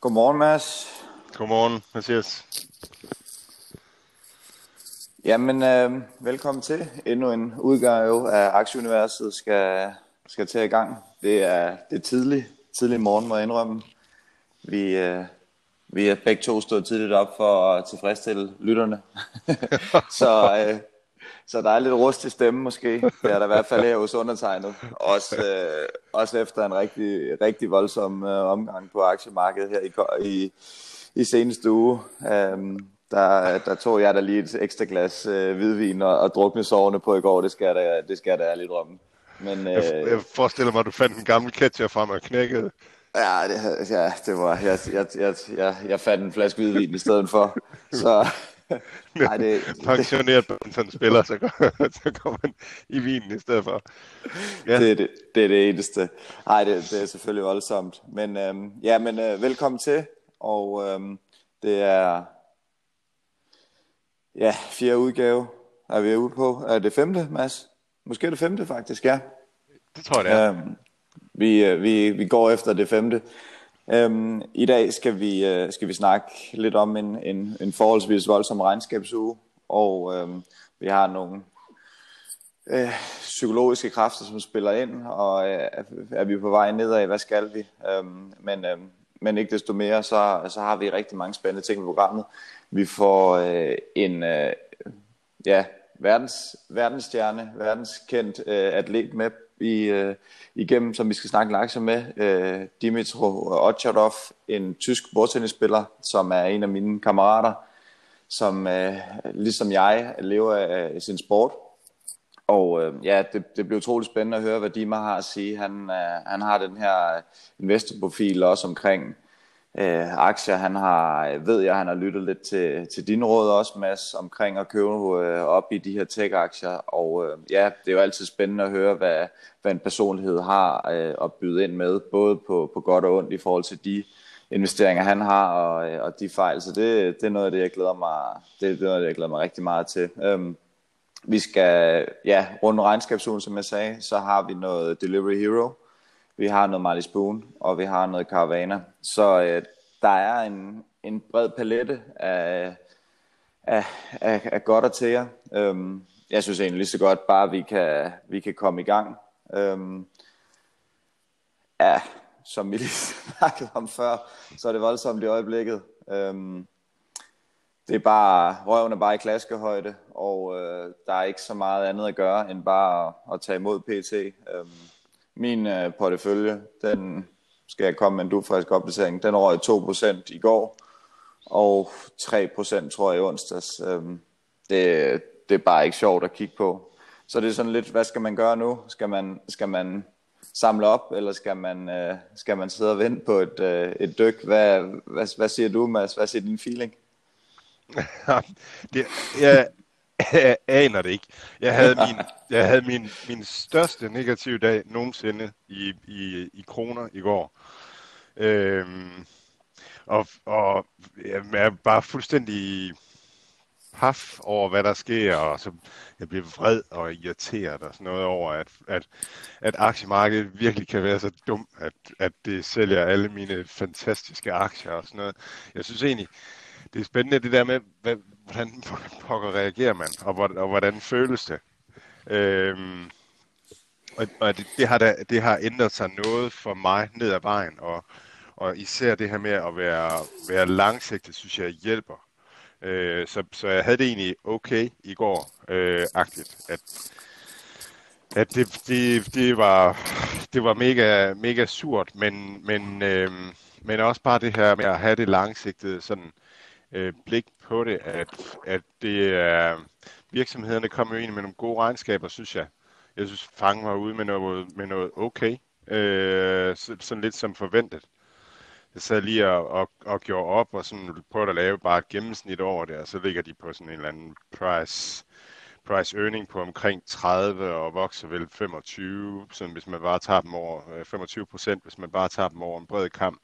Godmorgen, Mads. Godmorgen, Mathias. Jamen, øh, velkommen til. Endnu en udgave af Aktieuniverset skal, skal til i gang. Det er, det er tidlig, tidlig morgen, må jeg indrømme. Vi, øh, vi er begge to stået tidligt op for at tilfredsstille lytterne. så, øh, så der er lidt rust i stemmen måske. Det er der i hvert fald her hos undertegnet. Også, øh, også efter en rigtig, rigtig voldsom øh, omgang på aktiemarkedet her i, i, i seneste uge. Um, der, der tog jeg da lige et ekstra glas øh, hvidvin og, og drukne sovende på i går. Det skal jeg da, det skal jeg da ærligt drømme. Men, øh, jeg, jeg forestiller mig, at du fandt en gammel ketchup frem og knækkede. Ja, det, ja, det var, jeg, jeg, jeg, jeg, jeg fandt en flaske hvidvin i stedet for. Så, nej, det, Pensioneret sådan spiller, så går, så går man i vinen i stedet for. Ja. Det, det, det er det eneste. Nej, det, det er selvfølgelig voldsomt. Men, øhm, ja, men øh, velkommen til. Og øhm, det er ja, fjerde udgave, er vi ude på. Er det femte, Mads? Måske er det femte faktisk, ja. Det tror jeg, det er. Øhm, vi, øh, vi, vi går efter det femte. Øhm, I dag skal vi, øh, skal vi snakke lidt om en, en, en forholdsvis voldsom regnskabsuge, og øhm, vi har nogle øh, psykologiske kræfter, som spiller ind, og øh, er vi på vej nedad, hvad skal vi? Øhm, men, øh, men ikke desto mere, så, så har vi rigtig mange spændende ting i programmet. Vi får øh, en øh, ja, verdens, verdensstjerne, verdenskendt øh, atlet med i, øh, igennem, som vi skal snakke langsomt med. Øh, Dimitro Otcharov, en tysk bordtennisspiller, som er en af mine kammerater, som øh, ligesom jeg lever af sin sport. Og øh, ja, det, det bliver utroligt spændende at høre, hvad Dima har at sige. Han, øh, han har den her øh, investorprofil også omkring øh, aktier. Han har, ved jeg, han har lyttet lidt til, til dine råd også, Mads, omkring at købe øh, op i de her tech-aktier. Og øh, ja, det er jo altid spændende at høre, hvad, hvad en personlighed har øh, at byde ind med, både på, på godt og ondt i forhold til de investeringer, han har, og, øh, og de fejl. Så det, det er noget af det, jeg glæder mig, det, det er noget af det, jeg glæder mig rigtig meget til. Øhm, vi skal ja, runde regnskabsugen, som jeg sagde. Så har vi noget Delivery Hero, vi har noget Marley Spoon, og vi har noget Caravana. Så øh, der er en, en bred palette af, af, af, af godt at til jer. Øhm, jeg synes egentlig lige så godt, bare vi kan, vi kan komme i gang. Øhm, ja, som vi lige snakkede om før, så er det voldsomt i øjeblikket. Øhm, det er bare, røven er bare i klaskehøjde, og øh, der er ikke så meget andet at gøre, end bare at, at tage imod PT. Øhm, min øh, portefølje, den skal jeg komme med en dufrisk opdatering, den røg 2% i går, og 3% tror jeg i onsdags. Øhm, det, det er bare ikke sjovt at kigge på. Så det er sådan lidt, hvad skal man gøre nu? Skal man, skal man samle op, eller skal man, øh, skal man sidde og vente på et, øh, et dyk? Hvad, hvad, hvad siger du, Mads? Hvad siger din feeling? det, jeg, jeg aner det ikke. Jeg havde min, jeg havde min, min største negative dag nogensinde i, i, i kroner i går. Øhm, og og jeg er bare fuldstændig paf over, hvad der sker, og så jeg bliver vred og irriteret og sådan noget over, at, at, at aktiemarkedet virkelig kan være så dum, at, at det sælger alle mine fantastiske aktier og sådan noget. Jeg synes egentlig, det er spændende det der med, hvad, hvordan pokker reagerer man, og, hvordan, og hvordan føles det. Øhm, og og det, det, har da, det har ændret sig noget for mig ned ad vejen, og, og især det her med at være, være langsigtet, synes jeg hjælper. Øh, så, så jeg havde det egentlig okay i går, øh, agtigt, at, at det, det, det, var, det var mega, mega surt, men, men, øh, men også bare det her med at have det langsigtede sådan, øh, Øh, blik på det, at, at det er, virksomhederne kommer jo ind med nogle gode regnskaber, synes jeg. Jeg synes, Fang var ude med noget, med noget okay, øh, sådan lidt som forventet. Jeg sad lige og, og, og gjorde op og sådan prøvede at lave bare et gennemsnit over det, og så ligger de på sådan en eller anden price, price earning på omkring 30 og vokser vel 25, sådan hvis man bare tager dem over øh, 25 procent, hvis man bare tager dem over en bred kamp.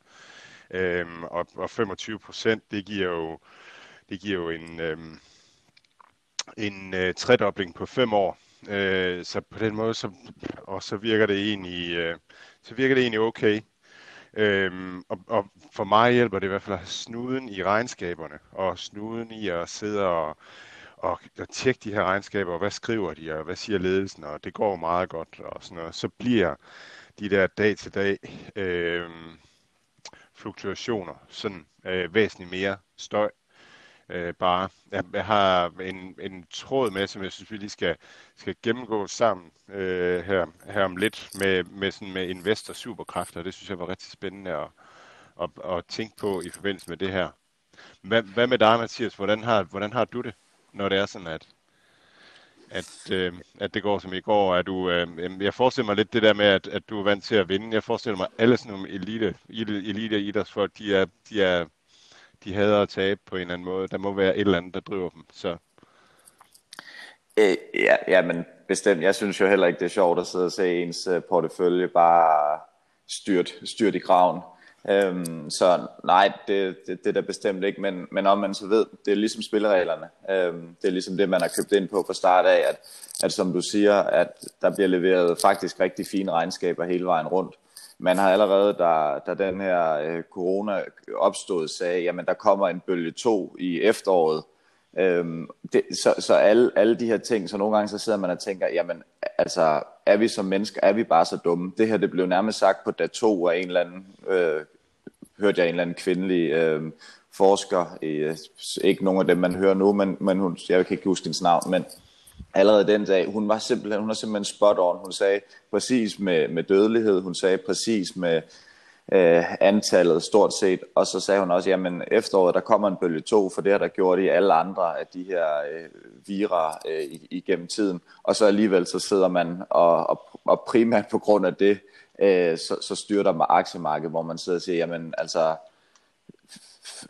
Øhm, og, og 25 procent, det giver jo, det giver jo en, øhm, en øh, tredobling på fem år. Øh, så på den måde, så, og så virker det egentlig, øh, så virker det egentlig okay. Øhm, og, og for mig hjælper det i hvert fald at have snuden i regnskaberne, og snuden i at sidde og, og, og tjekke de her regnskaber, og hvad skriver de, og hvad siger ledelsen, og det går meget godt, og sådan noget. Så bliver de der dag-til-dag øh, fluktuationer sådan øh, væsentligt mere støj. Øh, bare. Jeg, jeg har en, en tråd med, som jeg synes, vi lige skal, skal gennemgå sammen øh, her, her om lidt med, med, sådan med investor superkræfter. Det synes jeg var rigtig spændende at, at, at tænke på i forbindelse med det her. Hvad, hvad med dig, Mathias? Hvordan har, hvordan har du det, når det er sådan, at, at, øh, at det går som i går. Er du, øh, jeg forestiller mig lidt det der med, at, at du er vant til at vinde. Jeg forestiller mig, at alle sådan nogle elite, elite idrætsfolk, de er, de er de hader at tabe på en eller anden måde. Der må være et eller andet, der driver dem. Så. Øh, ja, ja, men bestemt. Jeg synes jo heller ikke, det er sjovt at sidde og se ens øh, portefølje bare styrt, styrt i graven. Øhm, så nej, det, det, det er da bestemt ikke, men, men om man så ved, det er ligesom spillereglerne. Øhm, det er ligesom det, man har købt ind på fra start af, at, at som du siger, at der bliver leveret faktisk rigtig fine regnskaber hele vejen rundt. Man har allerede, da, da den her øh, corona opstod, sagde, jamen der kommer en bølge 2 i efteråret. Øhm, det, så så alle, alle de her ting, så nogle gange så sidder man og tænker, jamen altså, er vi som mennesker, er vi bare så dumme? Det her, det blev nærmest sagt på dag 2 af en eller anden, øh, hørte jeg en eller anden kvindelig øh, forsker, øh, ikke nogen af dem, man hører nu, men, men hun, jeg kan ikke huske hendes navn, men allerede den dag, hun var simpelthen, hun var simpelthen spot on. Hun sagde præcis med, med dødelighed, hun sagde præcis med øh, antallet stort set, og så sagde hun også, jamen efteråret, der kommer en bølge 2, for det har der gjort i alle andre af de her øh, vira øh, igennem tiden, og så alligevel så sidder man, og, og, og primært på grund af det, øh, så, så styrter man aktiemarkedet, hvor man sidder og siger, jamen altså,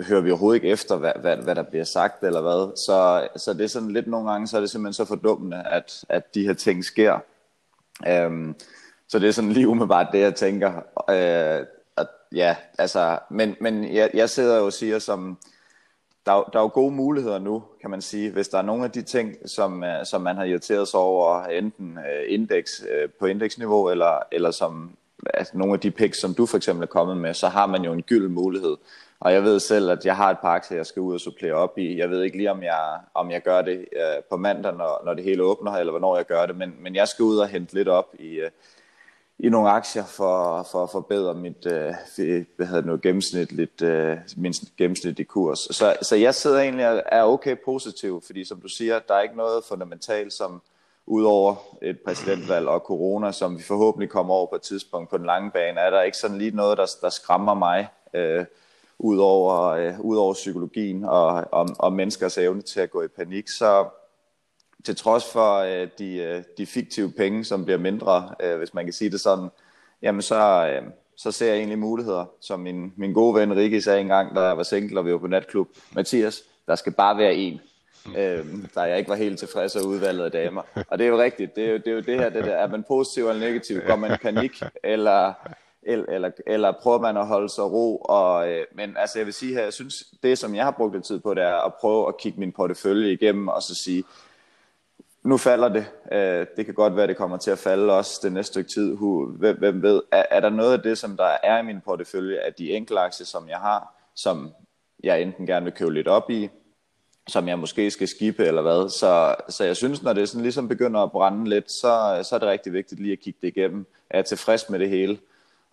hører vi overhovedet ikke efter, hvad, hvad, hvad der bliver sagt, eller hvad. Så, så det er sådan lidt nogle gange, så er det simpelthen så fordummende, at, at de her ting sker. Øhm, så det er sådan lige umiddelbart det, jeg tænker. Øh, at, ja, altså, men, men jeg, jeg sidder jo og siger, som, der, der er jo gode muligheder nu, kan man sige, hvis der er nogle af de ting, som, øh, som man har irriteret sig over, enten øh, indeks, øh, på indeksniveau, eller, eller som altså, nogle af de picks, som du for eksempel er kommet med, så har man jo en gyld mulighed. Og jeg ved selv, at jeg har et par aktier, jeg skal ud og supplere op i. Jeg ved ikke lige, om jeg, om jeg gør det øh, på mandag, når, når det hele åbner, eller hvornår jeg gør det, men, men jeg skal ud og hente lidt op i, øh, i nogle aktier for, for at forbedre mit øh, hvad hedder det nu, gennemsnitligt, øh, min gennemsnitlige kurs. Så, så jeg sidder egentlig og er okay positiv, fordi som du siger, der er ikke noget fundamentalt, som udover et præsidentvalg og corona, som vi forhåbentlig kommer over på et tidspunkt på den lange bane, er der ikke sådan lige noget, der, der skræmmer mig. Øh, ud over, øh, ud over psykologien og, og, og menneskers evne til at gå i panik. Så til trods for øh, de, øh, de fiktive penge, som bliver mindre, øh, hvis man kan sige det sådan, jamen så, øh, så ser jeg egentlig muligheder. Som min, min gode ven Rikke sagde engang, da jeg var single og vi var på natklub, Mathias, der skal bare være en. Øh, der jeg ikke var helt tilfreds af udvalget af damer. Og det er jo rigtigt, det er jo det, er jo det her, det der, er man positiv eller negativ, går man i panik, eller eller, eller prøver man at holde sig ro. Og, øh, men altså jeg vil sige her, jeg synes, det som jeg har brugt lidt tid på, det er at prøve at kigge min portefølje igennem, og så sige, nu falder det. Øh, det kan godt være, det kommer til at falde også det næste stykke tid. Hvem, hvem ved? Er, er der noget af det, som der er i min portefølje, af de enkelte aktier, som jeg har, som jeg enten gerne vil købe lidt op i, som jeg måske skal skippe eller hvad. Så, så jeg synes, når det sådan ligesom begynder at brænde lidt, så, så er det rigtig vigtigt lige at kigge det igennem. Er jeg tilfreds med det hele?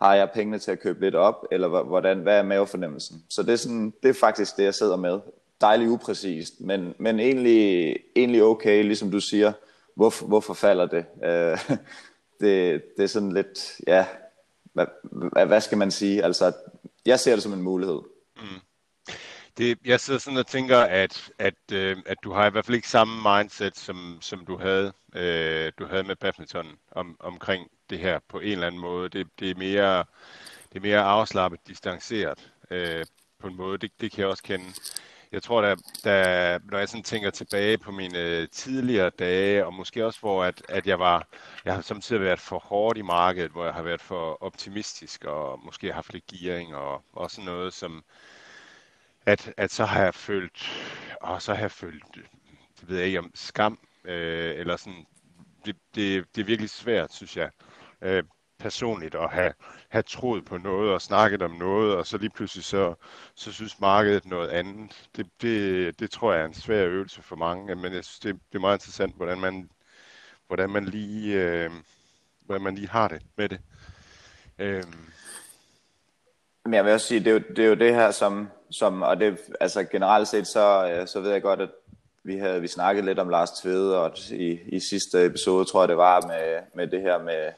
har jeg pengene til at købe lidt op, eller hvordan, hvad er mavefornemmelsen? Så det er, sådan, det er faktisk det, jeg sidder med. Dejligt upræcist, men, men egentlig, egentlig okay, ligesom du siger, hvorfor, hvorfor falder det? Øh, det? Det er sådan lidt, ja, hvad, hvad, hvad skal man sige? Altså, jeg ser det som en mulighed. Mm. Det, jeg sidder sådan og tænker, at, at, øh, at du har i hvert fald ikke samme mindset, som, som du havde, øh, du havde med badminton om, omkring det her på en eller anden måde. Det, det, er, mere, det er mere afslappet, distanceret øh, på en måde. Det, det kan jeg også kende. Jeg tror, da, da, når jeg sådan tænker tilbage på mine øh, tidligere dage, og måske også hvor at, at jeg var, jeg har samtidig været for hårdt i markedet, hvor jeg har været for optimistisk, og måske haft lidt gearing, og, og sådan noget, som, at, at så har jeg følt, og så har jeg følt, det ved jeg ikke om skam, øh, eller sådan, det, det, det er virkelig svært, synes jeg, øh, personligt at have, have troet på noget og snakket om noget, og så lige pludselig så, så synes markedet noget andet. Det, det, det tror jeg er en svær øvelse for mange, men jeg synes, det, det er meget interessant, hvordan man, hvordan man lige, øh, hvordan man lige har det med det. Øh. Men jeg vil også sige, det er jo det, er jo det her, som, som og det, altså generelt set, så, øh, så ved jeg godt, at vi havde vi snakket lidt om Lars Tvede, og i, i sidste episode, tror jeg det var, med, med det her med,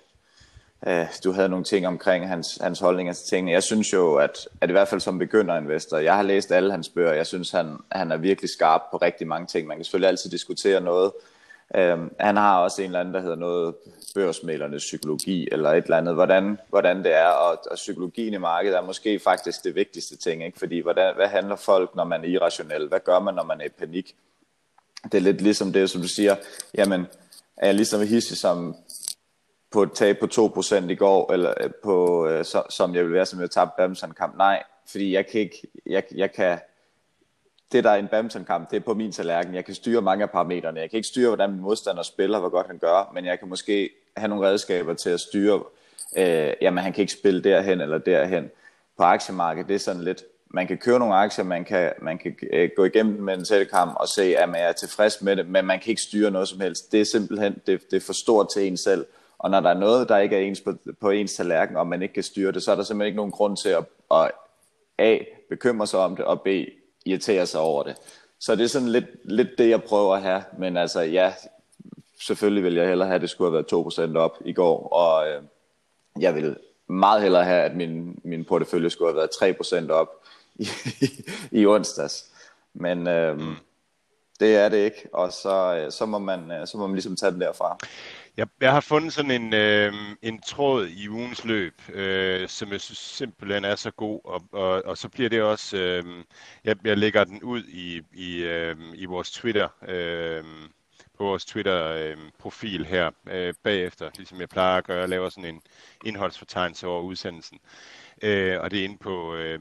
øh, du havde nogle ting omkring hans, hans holdninger til tingene. Jeg synes jo, at, at i hvert fald som begynderinvestor, jeg har læst alle hans bøger, jeg synes, han, han er virkelig skarp på rigtig mange ting. Man kan selvfølgelig altid diskutere noget. Um, han har også en eller anden, der hedder noget børsmælernes psykologi, eller et eller andet, hvordan, hvordan det er, og, og psykologien i markedet er måske faktisk det vigtigste ting, ikke? fordi hvordan, hvad handler folk, når man er irrationel? Hvad gør man, når man er i panik? Det er lidt ligesom det, som du siger, jamen, er jeg ligesom hissig som på et tab på 2% i går, eller øh, på, øh, så, som jeg vil være, som jeg tabte badmintonkamp. Nej, fordi jeg kan ikke, jeg, jeg kan, det der er en badmintonkamp, det er på min tallerken. Jeg kan styre mange af parametrene. Jeg kan ikke styre, hvordan min modstander spiller, hvor godt han gør, men jeg kan måske have nogle redskaber til at styre, øh, jamen han kan ikke spille derhen eller derhen. På aktiemarkedet, det er sådan lidt, man kan købe nogle aktier, man kan, man kan øh, gå igennem med en sættekamp og se, at man er tilfreds med det, men man kan ikke styre noget som helst. Det er simpelthen det, det er for stort til en selv. Og når der er noget, der ikke er ens på, på ens tallerken, og man ikke kan styre det, så er der simpelthen ikke nogen grund til at, at A. bekymre sig om det, og B. irritere sig over det. Så det er sådan lidt, lidt det, jeg prøver at have. Men altså, ja, selvfølgelig vil jeg hellere have, at det skulle have været 2% op i går, og øh, jeg vil meget hellere have, at min, min portefølje skulle have været 3% op i, i onsdags. Men øh, mm. det er det ikke, og så, øh, så, må man, øh, så må man ligesom tage den derfra. Jeg, jeg har fundet sådan en, øh, en tråd i ugens løb, øh, som jeg synes simpelthen er så god, og, og, og så bliver det også, øh, jeg, jeg lægger den ud i, i, øh, i vores Twitter, øh, på vores Twitter-profil øh, her øh, bagefter, ligesom jeg plejer at gøre, jeg laver sådan en indholdsfortegnelse over udsendelsen, øh, og det er inde på øh,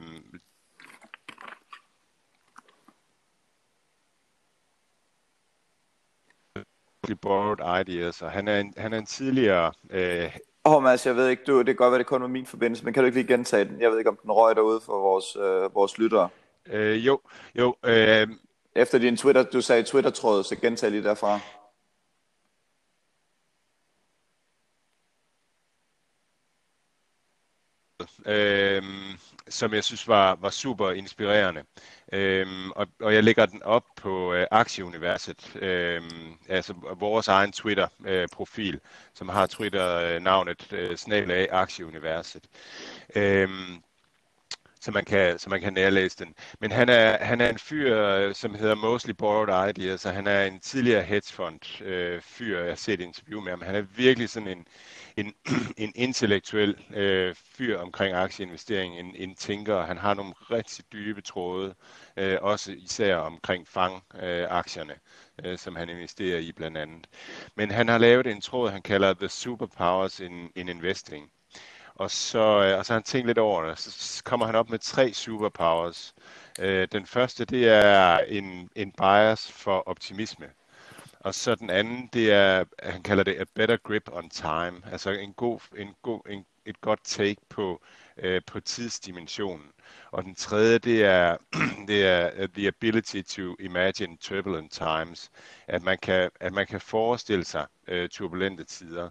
borrowed ideas, og han er en, han er en tidligere... Øh... Oh, Mads, jeg ved ikke, du, det kan godt være, det kun var min forbindelse, men kan du ikke lige gentage den? Jeg ved ikke, om den røg derude for vores, øh, vores lyttere. Øh, jo, jo. Øh... Efter din Twitter, du sagde Twitter-tråd, så gentag lige derfra. Øh, som jeg synes var, var super inspirerende. Øh, og, og jeg lægger den op på øh, Aktieuniverset, øh, altså vores egen Twitter-profil, øh, som har Twitter-navnet øh, snabel af Aktieuniverset. Øh, så man kan, så man kan nærlæse den. Men han er, han er en fyr, øh, som hedder Mostly Borrowed Ideas, så han er en tidligere hedgefond øh, fyr, jeg har set et interview med ham. Han er virkelig sådan en, en, en intellektuel øh, fyr omkring aktieinvestering, en, en tænker. Han har nogle rigtig dybe tråde, øh, også især omkring fang-aktierne, øh, øh, som han investerer i blandt andet. Men han har lavet en tråd, han kalder The Superpowers in, in Investing. Og så, øh, og så har han tænkt lidt over det. Så kommer han op med tre superpowers. Øh, den første, det er en, en bias for optimisme. Og så den anden, det er, han kalder det a better grip on time, altså en god, en god, en, et godt take på, øh, på tidsdimensionen. Og den tredje, det er, det er the ability to imagine turbulent times, at man kan, at man kan forestille sig øh, turbulente tider.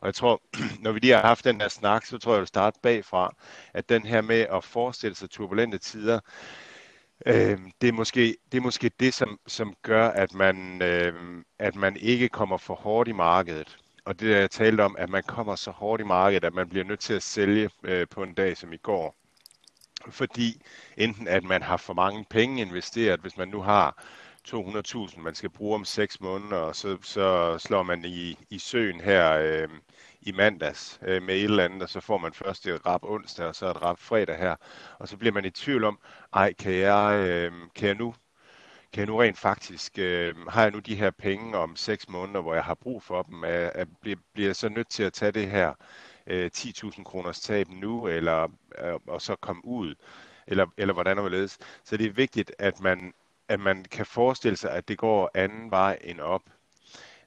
Og jeg tror, når vi lige har haft den her snak, så tror jeg, jeg vil starte bagfra, at den her med at forestille sig turbulente tider, Øh, det, er måske, det er måske det, som, som gør, at man, øh, at man ikke kommer for hårdt i markedet. Og det, jeg talte om, at man kommer så hårdt i markedet, at man bliver nødt til at sælge øh, på en dag som i går. Fordi enten at man har for mange penge investeret, hvis man nu har 200.000, man skal bruge om 6 måneder, og så, så slår man i, i søen her øh, i mandags øh, med et eller andet, og så får man først et rap onsdag, og så et rap fredag her. Og så bliver man i tvivl om, ej, kan jeg, øh, kan jeg nu kan jeg nu rent faktisk, øh, har jeg nu de her penge om seks måneder, hvor jeg har brug for dem, er, er, bliver, bliver jeg så nødt til at tage det her øh, 10.000 kroners tab nu, eller øh, og så komme ud, eller, eller hvordan og hvorledes. Så det er vigtigt, at man, at man kan forestille sig, at det går anden vej end op.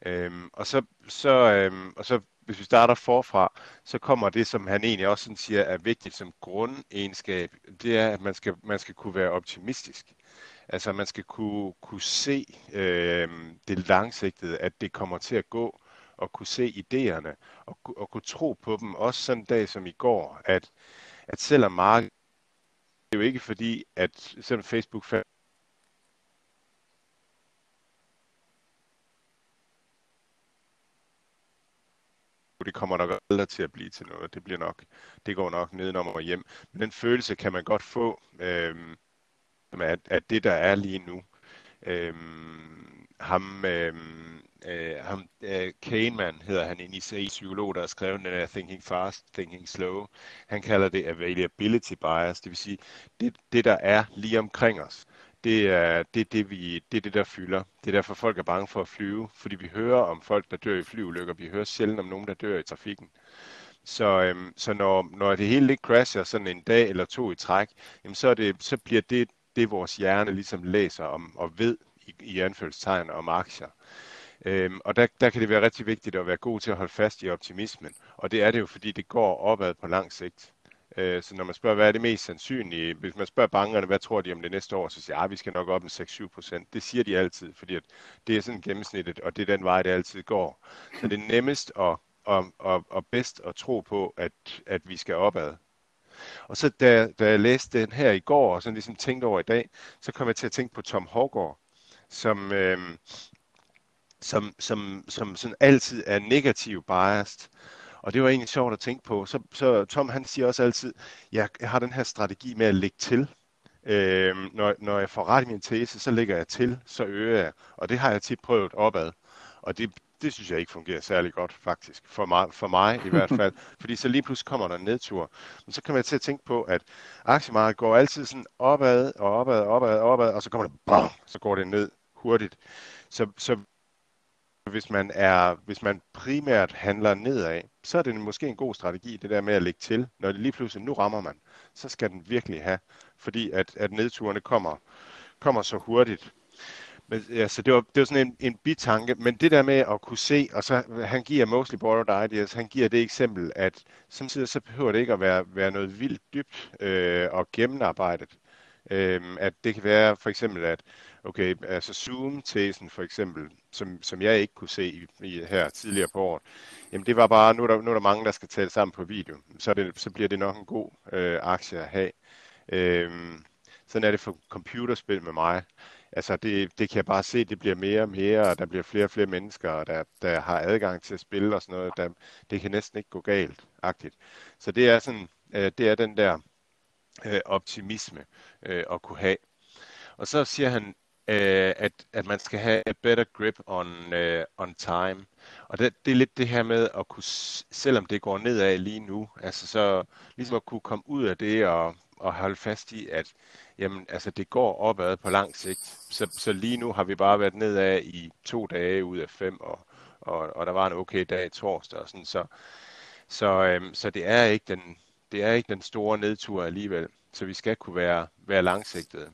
Øhm, og så, så, øhm, og så hvis vi starter forfra, så kommer det, som han egentlig også sådan siger er vigtigt som grundegenskab, det er, at man skal, man skal kunne være optimistisk. Altså man skal kunne, kunne se øh, det langsigtede, at det kommer til at gå, og kunne se idéerne, og, og kunne tro på dem, også sådan en dag som i går, at, at selvom markedet, det er jo ikke fordi, at selvom Facebook det kommer nok aldrig til at blive til noget. Det bliver nok, det går nok nedenom og hjem. Men den følelse kan man godt få, øh, at, at det der er lige nu, øh, ham, øh, øh, ham øh, Kahneman hedder han, en psykolog, der har skrevet den der Thinking Fast, Thinking Slow. Han kalder det availability bias, det vil sige, det, det der er lige omkring os, det er det, det, vi, det er det, der fylder. Det er derfor, folk er bange for at flyve, fordi vi hører om folk, der dør i flyulykker. Vi hører sjældent om nogen, der dør i trafikken. Så, øhm, så når, når det hele ikke crasher sådan en dag eller to i træk, jamen så, er det, så bliver det, det vores hjerne ligesom læser om og ved i, i anførselstegn om aktier. Øhm, og der, der kan det være rigtig vigtigt at være god til at holde fast i optimismen. Og det er det jo, fordi det går opad på lang sigt. Øh, så når man spørger, hvad er det mest sandsynlige, hvis man spørger bankerne, hvad tror de om det næste år, så siger jeg, at ah, vi skal nok op med 6-7 procent. Det siger de altid, fordi at det er sådan gennemsnittet, og det er den vej, det altid går. Så det er nemmest og, og, og, og bedst at tro på, at, at vi skal opad. Og så da, da jeg læste den her i går, og sådan ligesom tænkte over i dag, så kom jeg til at tænke på Tom Hågaard, som, øh, som, som, som sådan altid er negativ biased. Og det var egentlig sjovt at tænke på. Så, så Tom han siger også altid, jeg, jeg har den her strategi med at lægge til. Øh, når, når jeg får ret i min tese, så lægger jeg til, så øger jeg. Og det har jeg tit prøvet opad. Og det, det synes jeg ikke fungerer særlig godt, faktisk. For mig, for mig i hvert fald. Fordi så lige pludselig kommer der en nedtur. Men så kan man til at tænke på, at aktiemarkedet går altid sådan opad og opad og opad og opad, og så kommer det bang, så går det ned hurtigt. Så, så hvis man, er, hvis man primært handler nedad, så er det måske en god strategi, det der med at lægge til. Når det lige pludselig nu rammer man, så skal den virkelig have, fordi at, at nedturene kommer, kommer så hurtigt. Men, ja, så det var, det var sådan en, en bitanke, men det der med at kunne se, og så han giver Mostly Borrowed Ideas, han giver det eksempel, at samtidig så behøver det ikke at være, være noget vildt dybt øh, og gennemarbejdet. Øh, at det kan være for eksempel, at okay, altså Zoom-tesen for eksempel, som, som jeg ikke kunne se i, i her tidligere på året, jamen det var bare, nu er der, nu er der mange, der skal tale sammen på video, så, det, så bliver det nok en god øh, aktie at have. Øh, sådan er det for computerspil med mig. Altså det, det kan jeg bare se, det bliver mere og mere, og der bliver flere og flere mennesker, der, der har adgang til at spille og sådan noget. Der, det kan næsten ikke gå galt, agtigt. Så det er sådan, øh, det er den der øh, optimisme øh, at kunne have. Og så siger han, øh, at, at man skal have a better grip on, øh, on time. Og det, det er lidt det her med at kunne, selvom det går nedad lige nu, altså så ligesom at kunne komme ud af det og, og holde fast i, at jamen, altså, det går opad på lang sigt. Så, så lige nu har vi bare været nedad i to dage ud af fem, og, og, og der var en okay dag torsdag. Og sådan, så, så, øhm, så det er ikke den, det er ikke den store nedtur alligevel. Så vi skal kunne være, være langsigtede.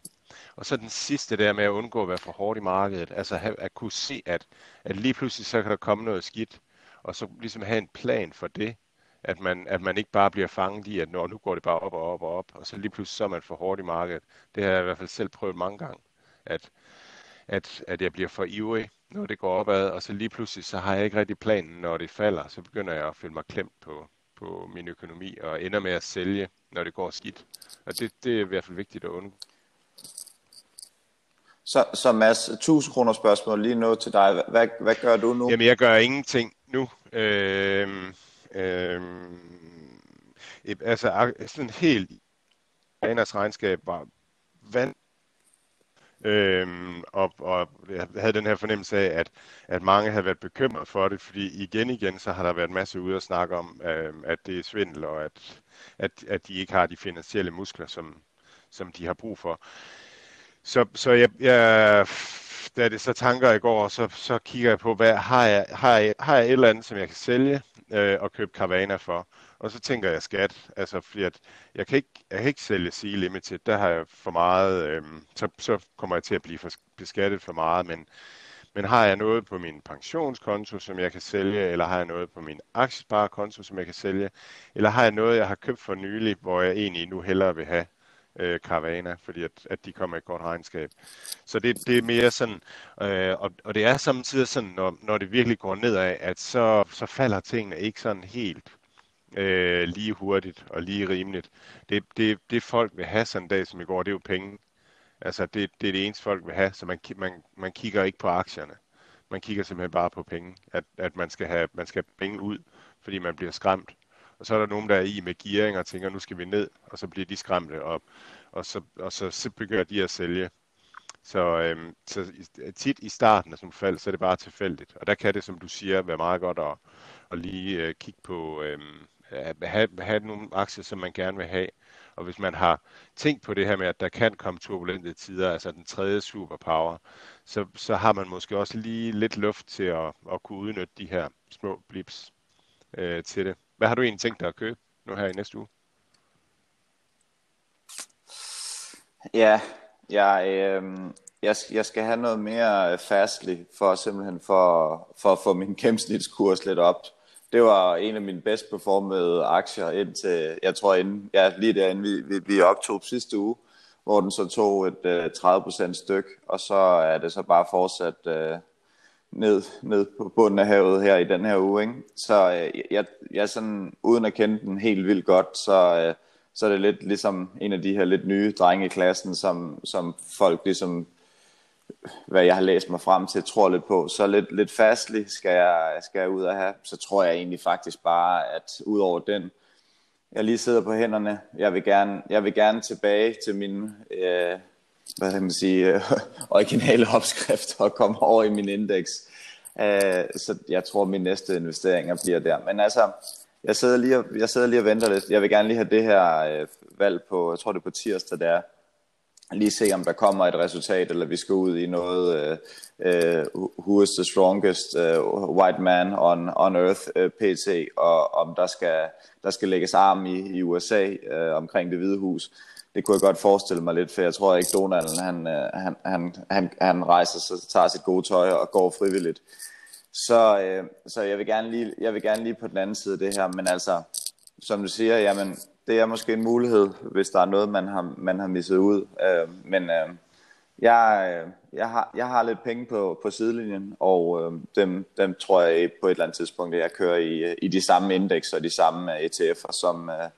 Og så den sidste der med at undgå at være for hårdt i markedet. Altså have, at kunne se, at, at lige pludselig så kan der komme noget skidt. Og så ligesom have en plan for det. At man, at man ikke bare bliver fanget i, at nu går det bare op og op og op. Og så lige pludselig så er man for hårdt i markedet. Det har jeg i hvert fald selv prøvet mange gange. At, at, at jeg bliver for ivrig, når det går opad. Og så lige pludselig så har jeg ikke rigtig planen, når det falder. Så begynder jeg at føle mig klemt på, på min økonomi og ender med at sælge, når det går skidt. Og det, det er i hvert fald vigtigt at undgå. Så, så Mads, 1000 kroner spørgsmål lige nu til dig. Hvad, hvad gør du nu? Jamen, jeg gør ingenting nu. Øh, øh, altså, sådan helt Anas regnskab var vand Øhm, og, og jeg havde den her fornemmelse af, at, at mange havde været bekymret for det, fordi igen igen, så har der været masser ude at snakke om, øhm, at det er svindel, og at, at, at de ikke har de finansielle muskler, som, som de har brug for. Så, så jeg, jeg, da det så tanker i går, så, så kigger jeg på, hvad har jeg, har jeg, har jeg et eller andet, som jeg kan sælge øh, og købe Carvana for? Og så tænker jeg skat, altså fordi at jeg kan ikke, jeg kan ikke sælge C Limited, der har jeg for meget, øh, så, så kommer jeg til at blive for, beskattet for meget, men, Men har jeg noget på min pensionskonto, som jeg kan sælge, eller har jeg noget på min aktiesparekonto, som jeg kan sælge, eller har jeg noget, jeg har købt for nylig, hvor jeg egentlig nu hellere vil have? Øh, Caravana, fordi at, at de kommer i et godt regnskab. Så det, det er mere sådan, øh, og, og det er samtidig sådan, når, når det virkelig går nedad, at så, så falder tingene ikke sådan helt øh, lige hurtigt og lige rimeligt. Det, det, det folk vil have sådan en dag som i går, det er jo penge. Altså det, det er det eneste folk vil have, så man, man, man kigger ikke på aktierne. Man kigger simpelthen bare på penge, at, at man, skal have, man skal have penge ud, fordi man bliver skræmt. Og så er der nogen, der er i med gearing og tænker, nu skal vi ned, og så bliver de skræmte op, og så, og så, så begynder de at sælge. Så, øhm, så tit i starten af sådan fald, så er det bare tilfældigt. Og der kan det, som du siger, være meget godt at, at lige øh, kigge på, øhm, at have, have nogle aktier, som man gerne vil have. Og hvis man har tænkt på det her med, at der kan komme turbulente tider, altså den tredje superpower, så, så har man måske også lige lidt luft til at, at kunne udnytte de her små blips øh, til det. Hvad har du egentlig tænkt dig at købe nu her i næste uge? Ja, jeg, øh, jeg, jeg skal have noget mere fastly for simpelthen for, for at få min gennemsnitskurs lidt op det var en af mine bedst performede aktier indtil, jeg tror inden, ja, lige derinde vi, vi, vi optog sidste uge, hvor den så tog et øh, 30% styk, og så er det så bare fortsat øh, ned, ned på bunden af havet her i den her uge. Ikke? Så øh, jeg, jeg sådan, uden at kende den helt vildt godt, så, øh, så er det lidt ligesom en af de her lidt nye drenge i klassen, som, som folk ligesom hvad jeg har læst mig frem til, tror lidt på. Så lidt, lidt fastlig skal jeg, skal jeg ud og have. Så tror jeg egentlig faktisk bare, at ud over den, jeg lige sidder på hænderne, jeg vil gerne, jeg vil gerne tilbage til min øh, hvad kan man sige, øh, originale opskrift og komme over i min indeks. Øh, så jeg tror, min næste investeringer bliver der. Men altså, jeg sidder lige og, jeg sidder lige og venter lidt. Jeg vil gerne lige have det her øh, valg på, jeg tror det er på tirsdag, der lige se, om der kommer et resultat, eller vi skal ud i noget, øh, øh who is the strongest øh, white man on, on earth, øh, PT, og om der skal, der skal lægges arm i, i USA øh, omkring det hvide hus. Det kunne jeg godt forestille mig lidt, for jeg tror ikke, Donald han, øh, han, han, han, han rejser sig, tager sit gode tøj og går frivilligt. Så, øh, så jeg, vil gerne lige, jeg vil gerne lige på den anden side af det her, men altså, som du siger, jamen, det er måske en mulighed, hvis der er noget, man har, man har misset ud. Øh, men øh, jeg, øh, jeg, har, jeg har lidt penge på, på sidelinjen, og øh, dem, dem tror jeg på et eller andet tidspunkt, at jeg kører i, øh, i de samme indekser og de samme ETF'er, som, øh,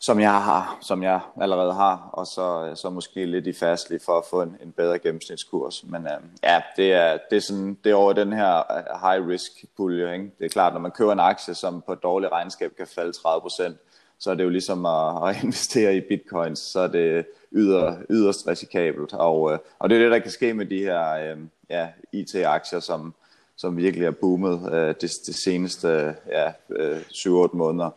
som, jeg har, som jeg allerede har, og så, øh, så måske lidt i fastly for at få en, en bedre gennemsnitskurs. Men øh, ja, det er, det, er sådan, det er over den her øh, high risk pulje. Ikke? Det er klart, når man køber en aktie, som på et dårligt regnskab kan falde 30 procent, så er det jo ligesom at, at investere i bitcoins, så er det yder, yderst risikabelt. Og, øh, og det er det, der kan ske med de her øh, ja, IT-aktier, som, som virkelig er boomet øh, det, det seneste ja, øh, 7-8 måneder.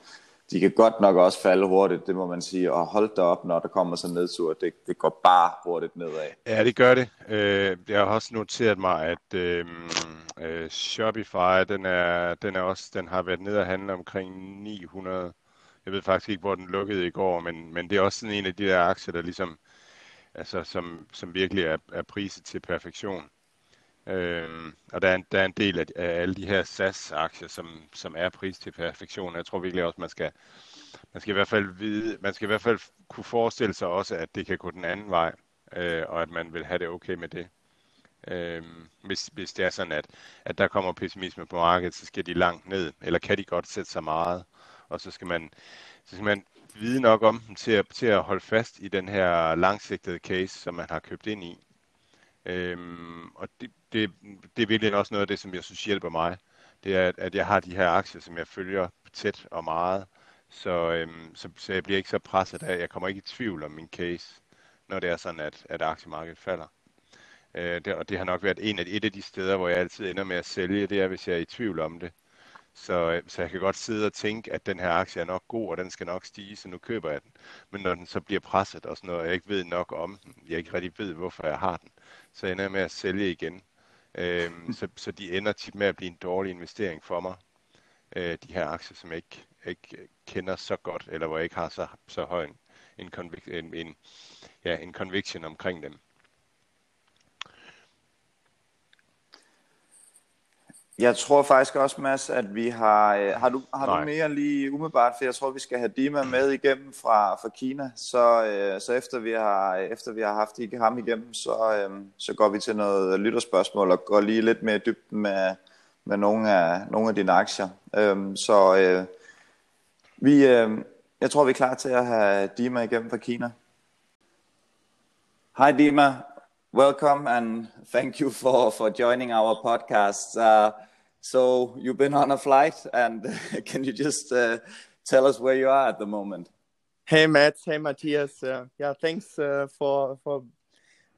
De kan godt nok også falde hurtigt, det må man sige, og hold da op, når der kommer så nedtur. Det, det går bare hurtigt nedad. Ja, det gør det. Øh, jeg har også noteret mig, at øh, øh, Shopify, den, er, den, er også, den har været nede og handle omkring 900 jeg ved faktisk ikke, hvor den lukkede i går, men, men det er også sådan en af de der aktier, der ligesom, altså, som, som virkelig er, er priset til perfektion. Øhm, og der er, en, der er en del af, af alle de her SAS-aktier, som, som er pris til perfektion. Jeg tror virkelig også, man skal, man skal i hvert fald vide, man skal i hvert fald kunne forestille sig også, at det kan gå den anden vej, øh, og at man vil have det okay med det. Øhm, hvis, hvis det er sådan, at, at der kommer pessimisme på markedet, så skal de langt ned, eller kan de godt sætte sig meget og så skal man, så skal man vide nok om dem til at, til at holde fast i den her langsigtede case, som man har købt ind i. Øhm, og det, det, det er virkelig også noget af det, som jeg synes hjælper mig. Det er, at jeg har de her aktier, som jeg følger tæt og meget. Så, øhm, så, så jeg bliver ikke så presset af, jeg kommer ikke i tvivl om min case, når det er sådan, at, at aktiemarkedet falder. Øh, det, og det har nok været en af, et af de steder, hvor jeg altid ender med at sælge, det er, hvis jeg er i tvivl om det. Så, øh, så jeg kan godt sidde og tænke, at den her aktie er nok god, og den skal nok stige, så nu køber jeg den. Men når den så bliver presset og sådan noget, og jeg ikke ved nok om den, jeg ikke rigtig ved, hvorfor jeg har den, så ender jeg med at sælge igen. Øhm, så, så de ender tit med at blive en dårlig investering for mig. Øh, de her aktier, som jeg ikke, ikke kender så godt, eller hvor jeg ikke har så, så høj en, en, en, ja, en conviction omkring dem. Jeg tror faktisk også, Mads, at vi har... Øh, har du, har du mere lige umiddelbart, for jeg tror, vi skal have Dima med igennem fra, fra Kina. Så, øh, så efter, vi har, efter vi har haft ikke ham igennem, så, øh, så går vi til noget lytterspørgsmål og går lige lidt mere dybt med, med nogle af, nogle af dine aktier. Øh, så øh, vi, øh, jeg tror, vi er klar til at have Dima igennem fra Kina. Hi, Dima. Welcome and thank you for, for joining our podcast. Uh, so you've been on a flight and can you just uh, tell us where you are at the moment? Hey Matt, hey Matthias. Uh, yeah, thanks uh, for for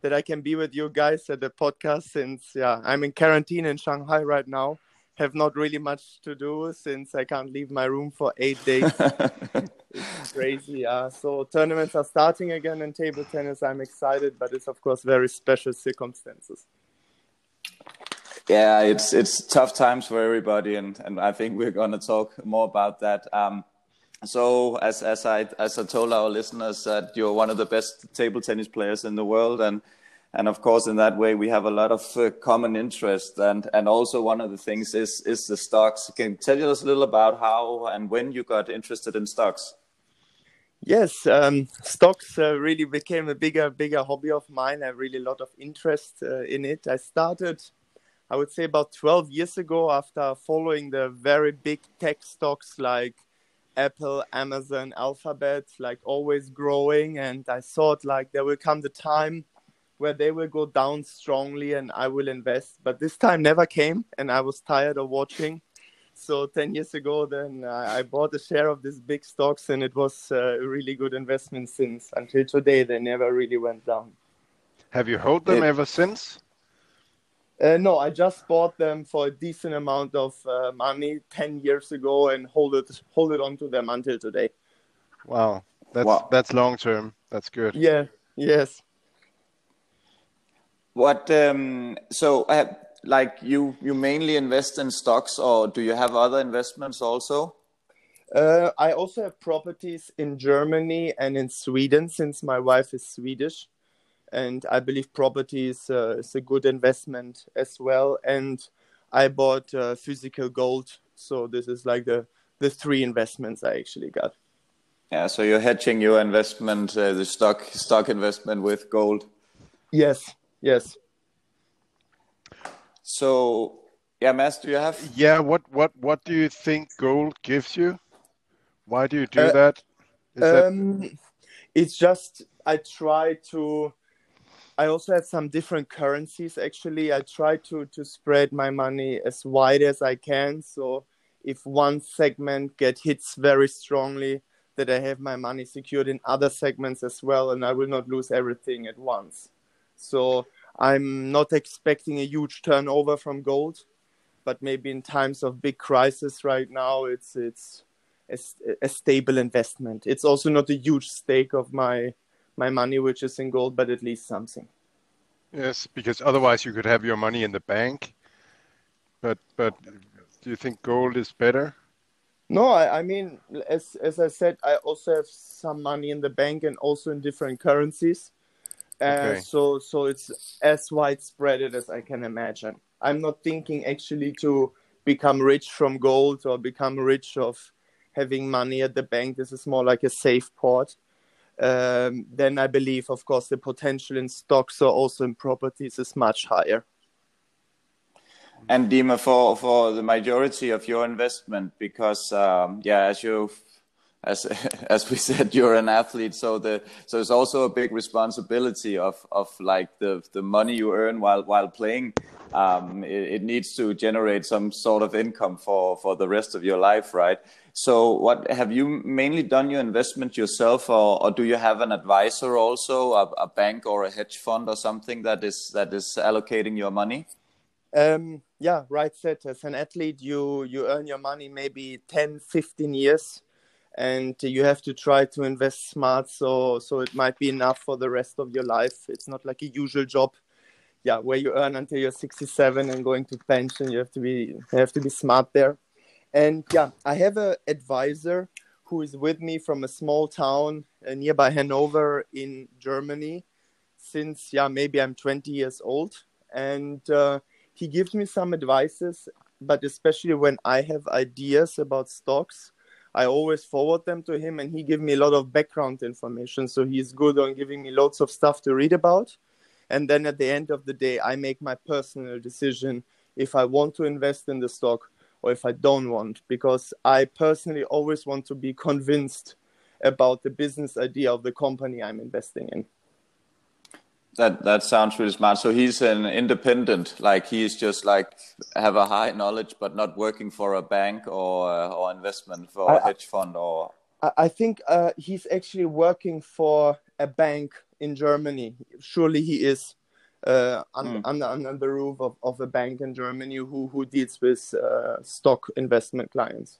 that I can be with you guys at the podcast since yeah I'm in quarantine in Shanghai right now. Have not really much to do since I can't leave my room for eight days. it's crazy. Yeah. So tournaments are starting again in table tennis. I'm excited, but it's of course very special circumstances. Yeah, it's it's tough times for everybody, and, and I think we're going to talk more about that. Um, so as as I as I told our listeners that you're one of the best table tennis players in the world, and and of course in that way we have a lot of uh, common interest, and and also one of the things is is the stocks. Can you tell us a little about how and when you got interested in stocks? Yes, um, stocks uh, really became a bigger, bigger hobby of mine. I really a lot of interest uh, in it. I started, I would say, about 12 years ago after following the very big tech stocks like Apple, Amazon, Alphabet, like always growing. And I thought like there will come the time where they will go down strongly and I will invest. But this time never came, and I was tired of watching so 10 years ago then i bought a share of these big stocks and it was a really good investment since. Until today they never really went down. Have you held them it, ever since? Uh, no i just bought them for a decent amount of uh, money 10 years ago and hold it hold it onto them until today. Wow. That's wow. that's long term. That's good. Yeah. Yes. What um so uh, like you you mainly invest in stocks or do you have other investments also? Uh, i also have properties in germany and in sweden since my wife is swedish. And i believe property is, uh, is a good investment as well. And i bought uh, physical gold. So this is like the the three investments i actually got. Yeah so you're hedging your investment uh, the stock stock investment with gold? Yes yes so, yeah, Mads, do you have? Yeah, what what what do you think gold gives you? Why do you do uh, that? Um, that... It's just I try to. I also have some different currencies. Actually, I try to to spread my money as wide as I can. So if one segment get hits very strongly, that I have my money secured in other segments as well, and I will not lose everything at once. So I'm not expecting a huge turnover from gold, but maybe in times of big crisis right now, it's it's a, a, stable investment. It's also not a huge stake of my my money which is in gold, but at least something. Yes, because otherwise you could have your money in the bank. But but do you think gold is better? No, I, I mean as as I said, I also have some money in the bank and also in different currencies. Uh, okay. So so it's as widespread as I can imagine. I'm not thinking actually to become rich from gold or become rich of having money at the bank. This is more like a safe port. Um, then I believe, of course, the potential in stocks or also in properties is much higher. And Dima, for for the majority of your investment, because um, yeah, as you as as we said, you're an athlete, so the so it's also a big responsibility of of like the the money you earn while while playing. Um, it, it, needs to generate some sort of income for for the rest of your life, right? So, what have you mainly done your investment yourself, or, or do you have an advisor also, a, a, bank or a hedge fund or something that is that is allocating your money? Um, yeah, right. Set as an athlete, you you earn your money maybe 10, 15 years and you have to try to invest smart so so it might be enough for the rest of your life. It's not like a usual job yeah where you earn until you're 67 and going to pension. You have to be you have to be smart there. And yeah i have an advisor who is with me from a small town uh, nearby hanover in germany since yeah maybe i'm 20 years old. And uh, he gives me some advices but especially when I have ideas about stocks, I always forward them to him, and he give me a lot of background information. So he's good on giving me lots of stuff to read about. And then at the end of the day, I make my personal decision if I want to invest in the stock or if I don't want, because I personally always want to be convinced about the business idea of the company I'm investing in. That that sounds really smart. So he's an independent, like he's just like have a high knowledge, but not working for a bank or uh, or investment for I- a hedge fund or. I think uh, he's actually working for a bank in Germany. Surely he is uh, un- under, under the roof of, of a bank in Germany who, who deals with uh, stock investment clients.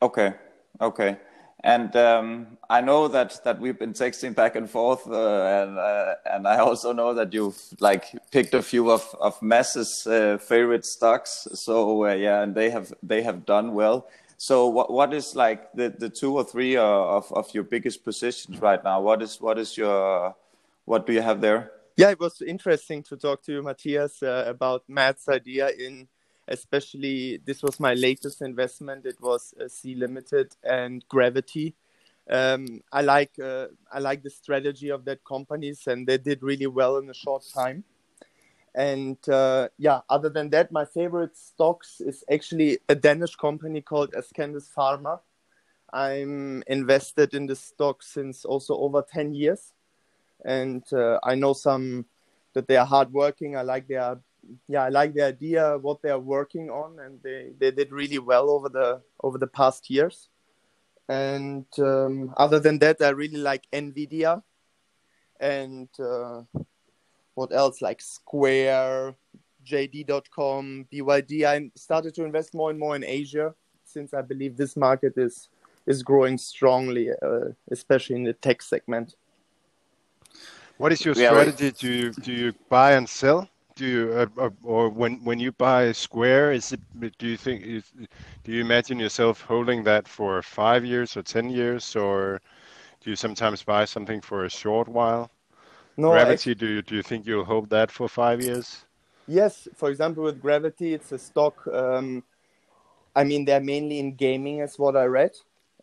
Okay, okay. And um, I know that that we've been texting back and forth, uh, and uh, and I also know that you've like picked a few of of Mass's uh, favorite stocks. So uh, yeah, and they have they have done well. So what what is like the, the two or three uh, of of your biggest positions right now? What is what is your what do you have there? Yeah, it was interesting to talk to you, Matthias, uh, about Matt's idea in especially this was my latest investment. It was uh, C Limited and Gravity. Um, I like uh, I like the strategy of that companies, and they did really well in a short time. And uh, yeah, other than that, my favorite stocks is actually a Danish company called Ascendis Pharma. I'm invested in the stock since also over 10 years. And uh, I know some that they are hardworking. I like their yeah, I like the idea what they are working on, and they, they did really well over the over the past years. And um, other than that, I really like Nvidia, and uh, what else like Square, JD.com, BYD. I started to invest more and more in Asia since I believe this market is is growing strongly, uh, especially in the tech segment. What is your Yeah, like- strategy? Do you do you buy and sell? Do you uh, uh, or when when you buy a Square, is it? Do you think is, do you imagine yourself holding that for five years or ten years, or do you sometimes buy something for a short while? No, Gravity, do you do you think you'll hold that for five years? Yes, for example, with Gravity, it's a stock. Um, I mean, they're mainly in gaming, is what I read.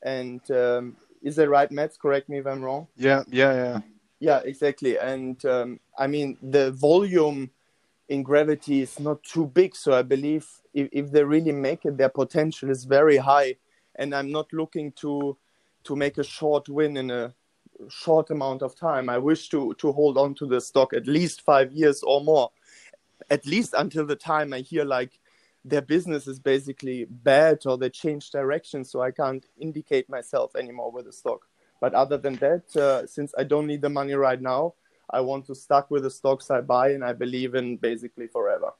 And um, is that right, Matt? Correct me if I'm wrong. Yeah, yeah, yeah. Yeah, exactly. And um, I mean, the volume in Gravity is not too big. So I believe if, if they really make it, their potential is very high. And I'm not looking to to make a short win in a short amount of time. I wish to to hold on to the stock at least five years or more, at least until the time I hear like their business is basically bad or they change direction, so I can't indicate myself anymore with the stock. But other than that, uh, since I don't need the money right now, I want to stuck with the stocks I buy and I believe in basically forever.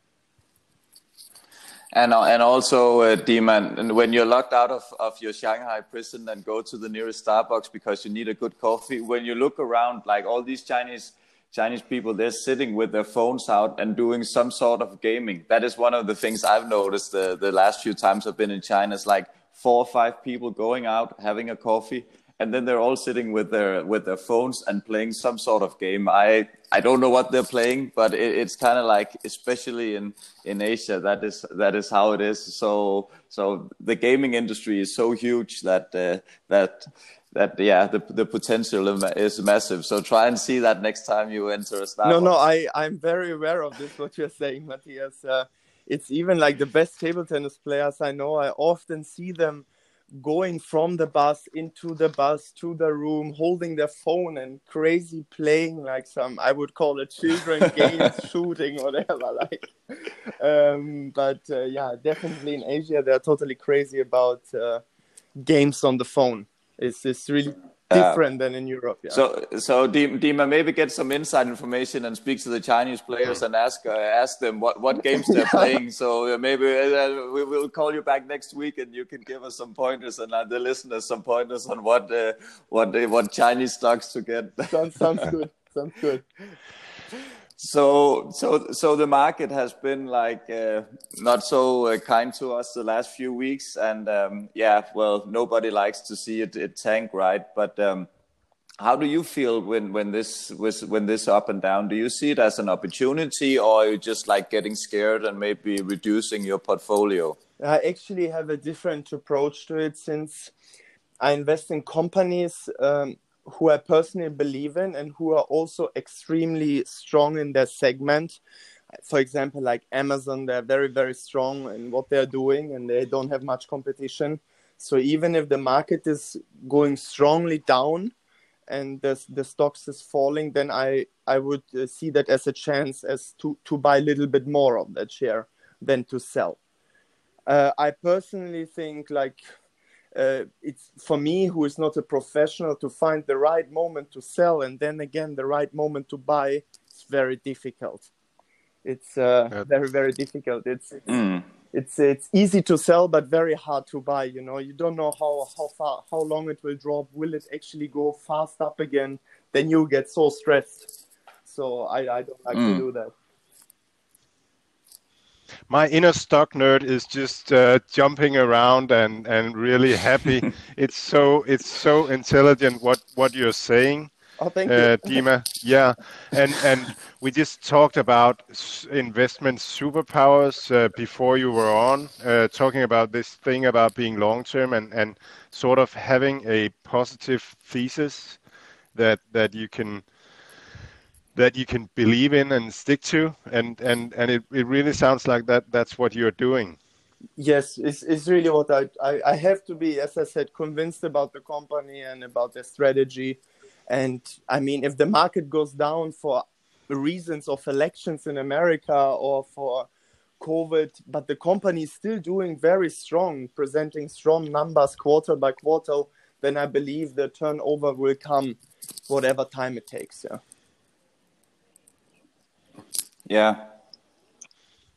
And uh, and also, uh, Demon, and when you're locked out of, of your Shanghai prison and go to the nearest Starbucks because you need a good coffee, when you look around, like all these Chinese Chinese people, they're sitting with their phones out and doing some sort of gaming. That is one of the things I've noticed the, the last few times I've been in China. It's like four or five people going out, having a coffee, and then they're all sitting with their with their phones and playing some sort of game. I I don't know what they're playing, but it, it's kind of like, especially in in Asia, that is that is how it is. So so the gaming industry is so huge that uh, that that yeah the the potential is massive. So try and see that next time you enter a Starbucks. No, no, I I'm very aware of this. What you're saying, Matthias. Uh, it's even like the best table tennis players I know. I often see them going from the bus into the bus to the room, holding their phone and crazy playing like some I would call it children games, shooting whatever. Like, um, but uh, yeah, definitely in Asia they're totally crazy about uh, games on the phone. It's it's really different than in Europe. Yeah. So, so Dima, Dima, maybe get some inside information and speak to the Chinese players and ask uh, ask them what, what games they're playing. So uh, maybe uh, we will call you back next week and you can give us some pointers and uh, the listeners some pointers on what uh, what uh, what Chinese stocks to get. sounds sounds good. Sounds good. So, so, so the market has been like uh, not so uh, kind to us the last few weeks, and um, yeah, well, nobody likes to see it, it tank, right? But um, how do you feel when when this was when this up and down? Do you see it as an opportunity, or are you just like getting scared and maybe reducing your portfolio? I actually have a different approach to it since I invest in companies um, who I personally believe in and who are also extremely strong in their segment. For example, like Amazon, they're very, very strong in what they're doing and they don't have much competition. So even if the market is going strongly down and the, the stocks is falling, then I, I would uh, see that as a chance as to, to buy a little bit more of that share than to sell. Uh, I personally think like uh, it's for me who is not a professional to find the right moment to sell and then again the right moment to buy it's very difficult. It's uh, yeah. very very difficult. It's mm. it's it's easy to sell but very hard to buy you know? You don't know how how far how long it will drop. Will it actually go fast up again? Then you get so stressed. So i i don't like mm. to do that my inner stock nerd is just uh, jumping around and and really happy. it's so it's so intelligent what what you're saying. Oh, thank uh, you, Dima. Yeah, and and we just talked about investment superpowers uh, before you were on, uh, talking about this thing about being long term and and sort of having a positive thesis that that you can that you can believe in and stick to and and and it, it really sounds like that that's what you're doing. Yes it's, it's really what I, I i have to be as i said convinced about the company and about the strategy. And i mean if the market goes down for reasons of elections in america or for covid but the company is still doing very strong presenting strong numbers quarter by quarter then i believe the turnover will come whatever time it takes yeah yeah,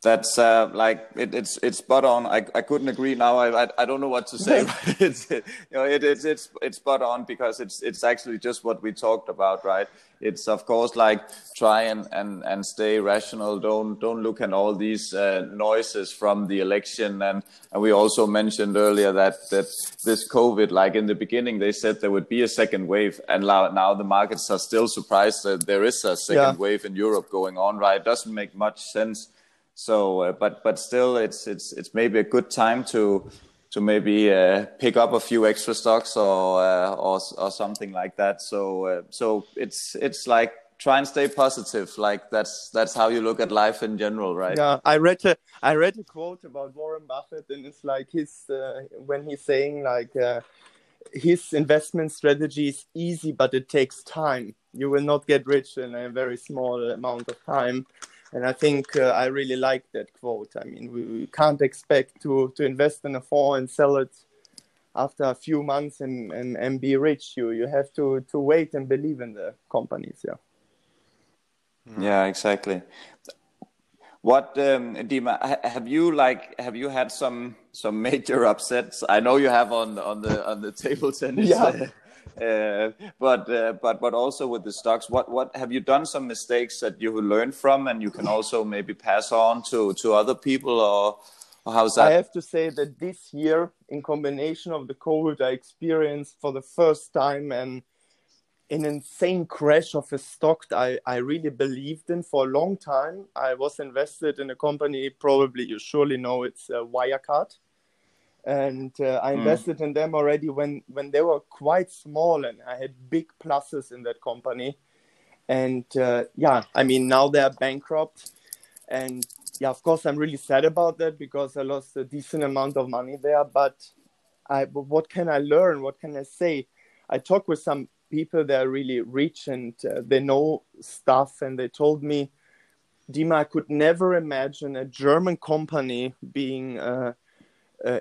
that's uh, like it, it's it's spot on. I, I couldn't agree now. I, I, I don't know what to say. it's it, you know it, it's it's it's spot on because it's it's actually just what we talked about, right? It's of course like try and and and stay rational. Don't don't look at all these uh, noises from the election. And and we also mentioned earlier that that this COVID, like in the beginning, they said there would be a second wave, and now now the markets are still surprised that there is a second yeah. wave in Europe going on. Right? It doesn't make much sense so, uh, but but still, it's it's it's maybe a good time to to maybe uh, pick up a few extra stocks or uh, or or something like that. So uh, so it's it's like try and stay positive. Like that's that's how you look at life in general, right? Yeah, I read a I read a quote about Warren Buffett, and it's like his uh, when he's saying like uh, his investment strategy is easy, but it takes time. You will not get rich in a very small amount of time and I think uh, I really like that quote. I mean, we, we, can't expect to to invest in a fund and sell it after a few months and, and, and be rich. You you have to to wait and believe in the companies. Yeah. Hmm. Yeah, exactly. What um, Dima, have you like have you had some some major upsets? I know you have on on the on the table tennis. Yeah. Uh, but uh, but but also with the stocks, what what have you done some mistakes that you learned from, and you can also maybe pass on to to other people, or, or how's that? I have to say that this year, in combination of the COVID, I experienced for the first time an an insane crash of a stock that I, I really believed in for a long time. I was invested in a company, probably you surely know it's uh, Wirecard and uh, I hmm. invested mm. in them already when when they were quite small, and I had big pluses in that company. And uh, yeah, I mean now they're bankrupt, and yeah, of course I'm really sad about that because I lost a decent amount of money there. But I, but what can I learn? What can I say? I talked with some people that are really rich and uh, they know stuff, and they told me, Dima, I could never imagine a German company being uh,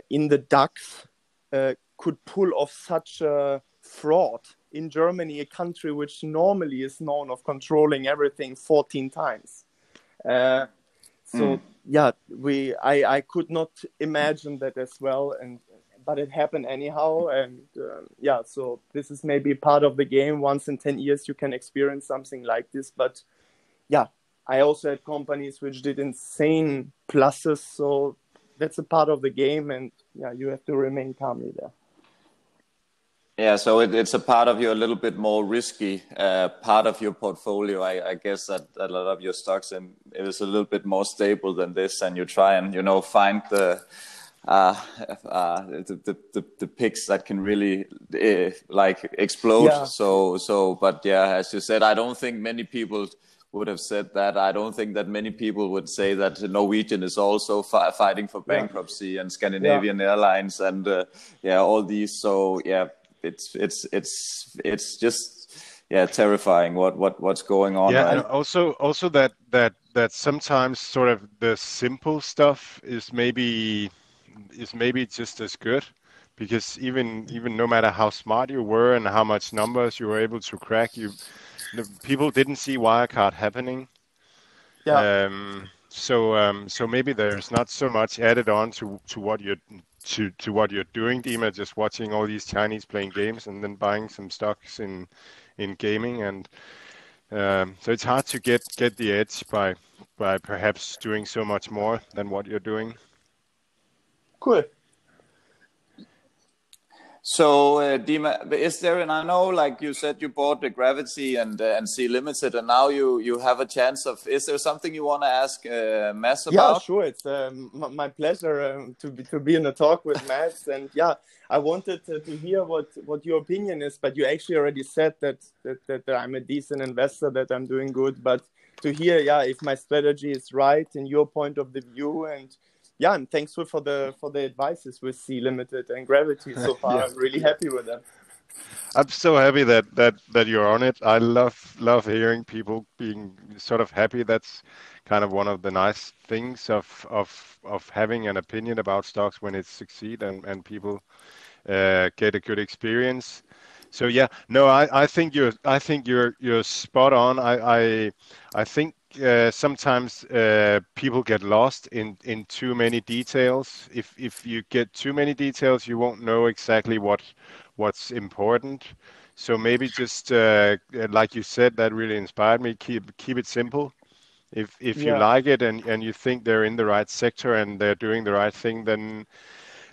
in the DAX uh, could pull off such a fraud in Germany, a country which normally is known of controlling everything 14 times. Uh, so mm. yeah, we I, I could not imagine that as well, and but it happened anyhow, and uh, yeah, so this is maybe part of the game. Once in 10 years, you can experience something like this, but yeah, I also had companies which did insane pluses, so that's a part of the game, and yeah, you have to remain calmly there. Yeah, so it, it's a part of your a little bit more risky uh, part of your portfolio. I, I guess that, a lot of your stocks and it is a little bit more stable than this, and you try and you know find the uh, uh, the, the, the, the picks that can really uh, like explode. Yeah. So so, but yeah, as you said, I don't think many people would have said that. I don't think that many people would say that Norwegian is also fi- fighting for bankruptcy yeah. and Scandinavian yeah. Airlines and uh, yeah, all these. So yeah, it's it's it's it's just yeah terrifying what what what's going on. Yeah, right? and also also that that that sometimes sort of the simple stuff is maybe is maybe just as good because even even no matter how smart you were and how much numbers you were able to crack, you people didn't see Wirecard happening. Yeah. Um, so um, so maybe there's not so much added on to, to what you're to, to what you're doing, Dima, just watching all these Chinese playing games and then buying some stocks in in gaming and um, so it's hard to get get the edge by by perhaps doing so much more than what you're doing. Cool. So, uh, Dima, is there, and I know, like you said, you bought the Gravity and uh, and Sea Limited, and now you you have a chance of. Is there something you want to ask uh, Mads about? Yeah, sure. It's um, my pleasure um, to be to be in a talk with Mads, and yeah, I wanted to, to, hear what what your opinion is, but you actually already said that, that that I'm a decent investor, that I'm doing good, but to hear, yeah, if my strategy is right in your point of the view and yeah, I'm thankful for the for the advices with Sea Limited and Gravity so far. yeah. I'm really happy with them. I'm so happy that that that you're on it. I love love hearing people being sort of happy. That's kind of one of the nice things of of of having an opinion about stocks when it succeed and and people uh, get a good experience. So yeah, no, I, I think you're I think you're you're spot on. I I, I think uh, sometimes uh, people get lost in, in too many details. If if you get too many details, you won't know exactly what what's important. So maybe just uh, like you said, that really inspired me. Keep keep it simple. If if yeah. you like it and, and you think they're in the right sector and they're doing the right thing, then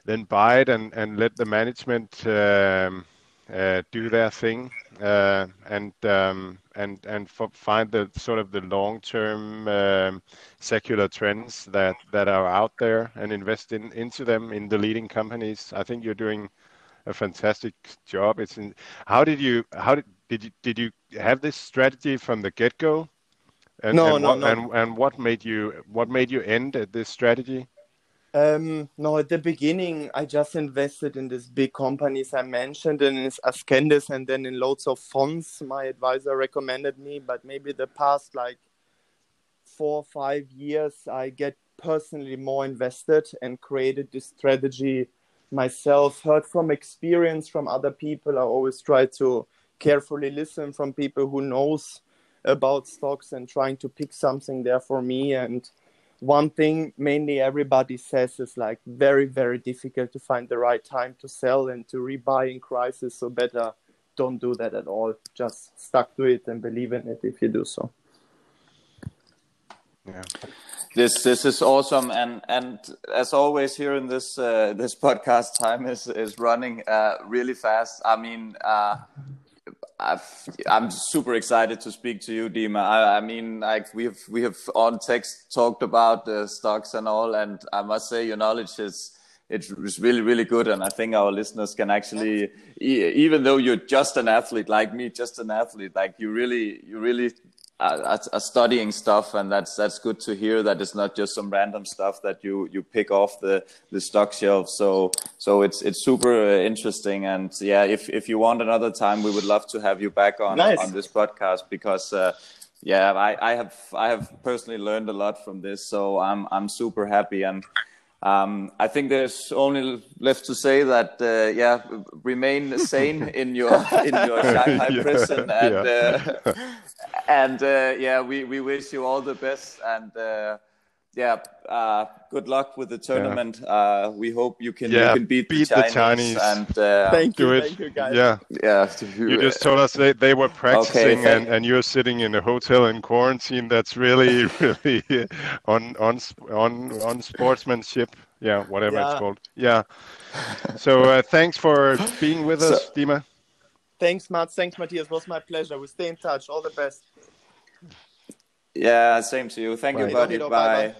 then buy it and, and let the management um, uh, do their thing uh, and um, and and find the sort of the long-term um, secular trends that that are out there and invest in into them in the leading companies. I think you're doing a fantastic job. It's in, how did you how did did you did you have this strategy from the get-go? No, and no, what, no. And, and what made you what made you end at this strategy? Um, no, at the beginning, I just invested in these big companies I mentioned, and in Ascendis, and then in loads of funds. My advisor recommended me, but maybe the past like four or five years, I get personally more invested and created this strategy myself. Heard from experience from other people. I always try to carefully listen from people who knows about stocks and trying to pick something there for me and one thing mainly everybody says is like very very difficult to find the right time to sell and to rebuy in crisis so better don't do that at all. Just stuck to it and believe in it if you do so. Yeah. This this is awesome and and as always here in this uh, this podcast time is is running uh, really fast. I mean uh, i am super excited to speak to you, Dima. I, I, mean, like we have we have on text talked about the stocks and all, and I must say your knowledge is it's really really good, and I think our listeners can actually, even though you're just an athlete like me, just an athlete, like you really you really are, are, studying stuff, and that's that's good to hear. That it's not just some random stuff that you you pick off the the stock shelf. So so it's it's super interesting, and yeah, if if you want another time, we would love to have you back on nice. on this podcast because. Uh, yeah, I, I have I have personally learned a lot from this, so I'm I'm super happy and um, I think there's only left to say that uh, yeah, remain sane in your in your Shanghai yeah, prison, and yeah. uh, and uh, yeah, we we wish you all the best, and uh, yeah, uh, good luck with the tournament. Yeah. Uh, we hope you can, yeah, you can beat, beat the, Chinese, the Chinese. And uh, thank you, thank you guys. Yeah, yeah. You just told us they, they were practicing, okay, and, and you're sitting in a hotel in quarantine. That's really really on on on on sportsmanship. Yeah, whatever yeah. it's called. Yeah. So uh, thanks for being with us, so, Dima. Thanks, Mats. Thanks, Matthias. It was my pleasure. We stay in touch. All the best. Yeah, same to you. Thank you, Bye. buddy. Bye. Bye.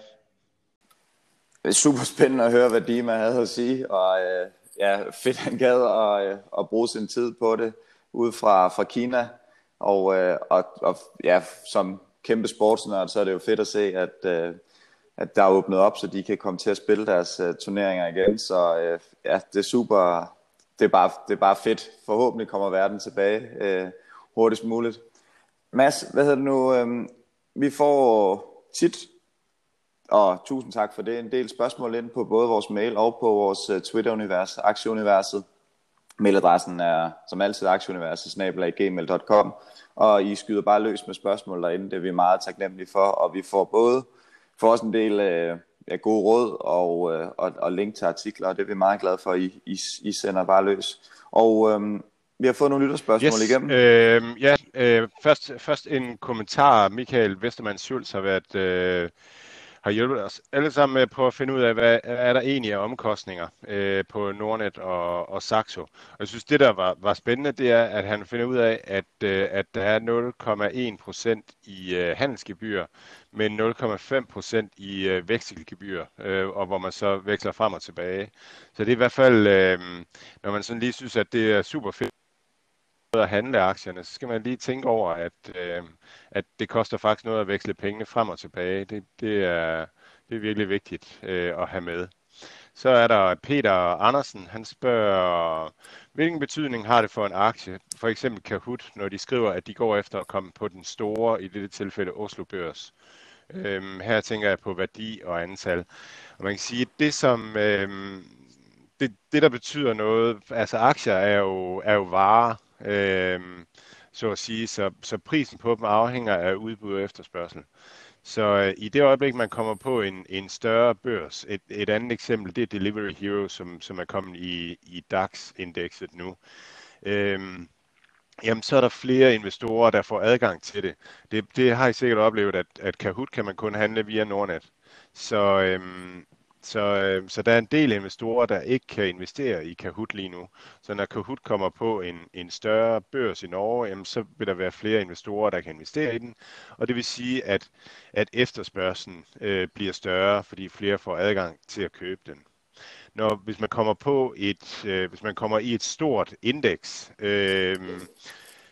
Super spændende at høre, hvad Dima havde at sige, og øh, ja, fedt han gad at, øh, at bruge sin tid på det, ud fra, fra Kina, og, øh, og, og ja, som kæmpe sportsnørd, så er det jo fedt at se, at, øh, at der er åbnet op, så de kan komme til at spille deres øh, turneringer igen, så øh, ja, det er super, det er, bare, det er bare fedt. Forhåbentlig kommer verden tilbage øh, hurtigst muligt. Mads, hvad hedder det nu? øh, vi får tit, og tusind tak for det, en del spørgsmål ind på både vores mail og på vores uh, Twitter-univers, Aktieuniverset. Mailadressen er som altid aktieuniverset.gmail.com og I skyder bare løs med spørgsmål derinde, det er vi meget taknemmelige for, og vi får både får også en del øh, ja, gode råd og, øh, og, og link til artikler, og det er vi meget glade for, I, I, I sender bare løs. Og øhm, vi har fået nogle lytterspørgsmål Yes, igennem. øh, ja, øh, først, først en kommentar. Michael Vestermann Schulz har været øh, har hjulpet os alle sammen med på at finde ud af, hvad er der egentlig af omkostninger øh, på Nordnet og, og Saxo. Og jeg synes, det der var, var spændende, det er, at han finder ud af, at, øh, at der er 0,1 procent i øh, handelsgebyr, men 0,5 procent i øh, vekselgebyr, øh, og hvor man så veksler frem og tilbage. Så det er i hvert fald, øh, når man sådan lige synes, at det er super fedt, at handle aktierne, så skal man lige tænke over, at, øh, at det koster faktisk noget at veksle pengene frem og tilbage. Det, det, er, det er virkelig vigtigt øh, at have med. Så er der Peter Andersen, han spørger, hvilken betydning har det for en aktie, for eksempel Kahoot, når de skriver, at de går efter at komme på den store, i dette tilfælde Oslo Børs. Øhm, her tænker jeg på værdi og antal. Og man kan sige, at det som, øhm, det, det der betyder noget, altså aktier er jo, er jo varer, øhm, så at sige, så, så prisen på dem afhænger af udbud og efterspørgsel. Så øh, i det øjeblik, man kommer på en, en større børs, et, et andet eksempel, det er Delivery Hero, som, som er kommet i, i DAX-indekset nu. Øh, jamen, så er der flere investorer, der får adgang til det. Det, det har I sikkert oplevet, at, at Kahoot kan man kun handle via Nordnet. Så, øhm, så, øh, så der er en del investorer, der ikke kan investere i Kahoot lige nu. Så når Kahoot kommer på en, en større børs i Norge, jamen, så vil der være flere investorer, der kan investere i den. Og det vil sige, at, at efterspørgselen øh, bliver større, fordi flere får adgang til at købe den. Når, hvis man kommer på et, øh, hvis man kommer i et stort indeks, øh,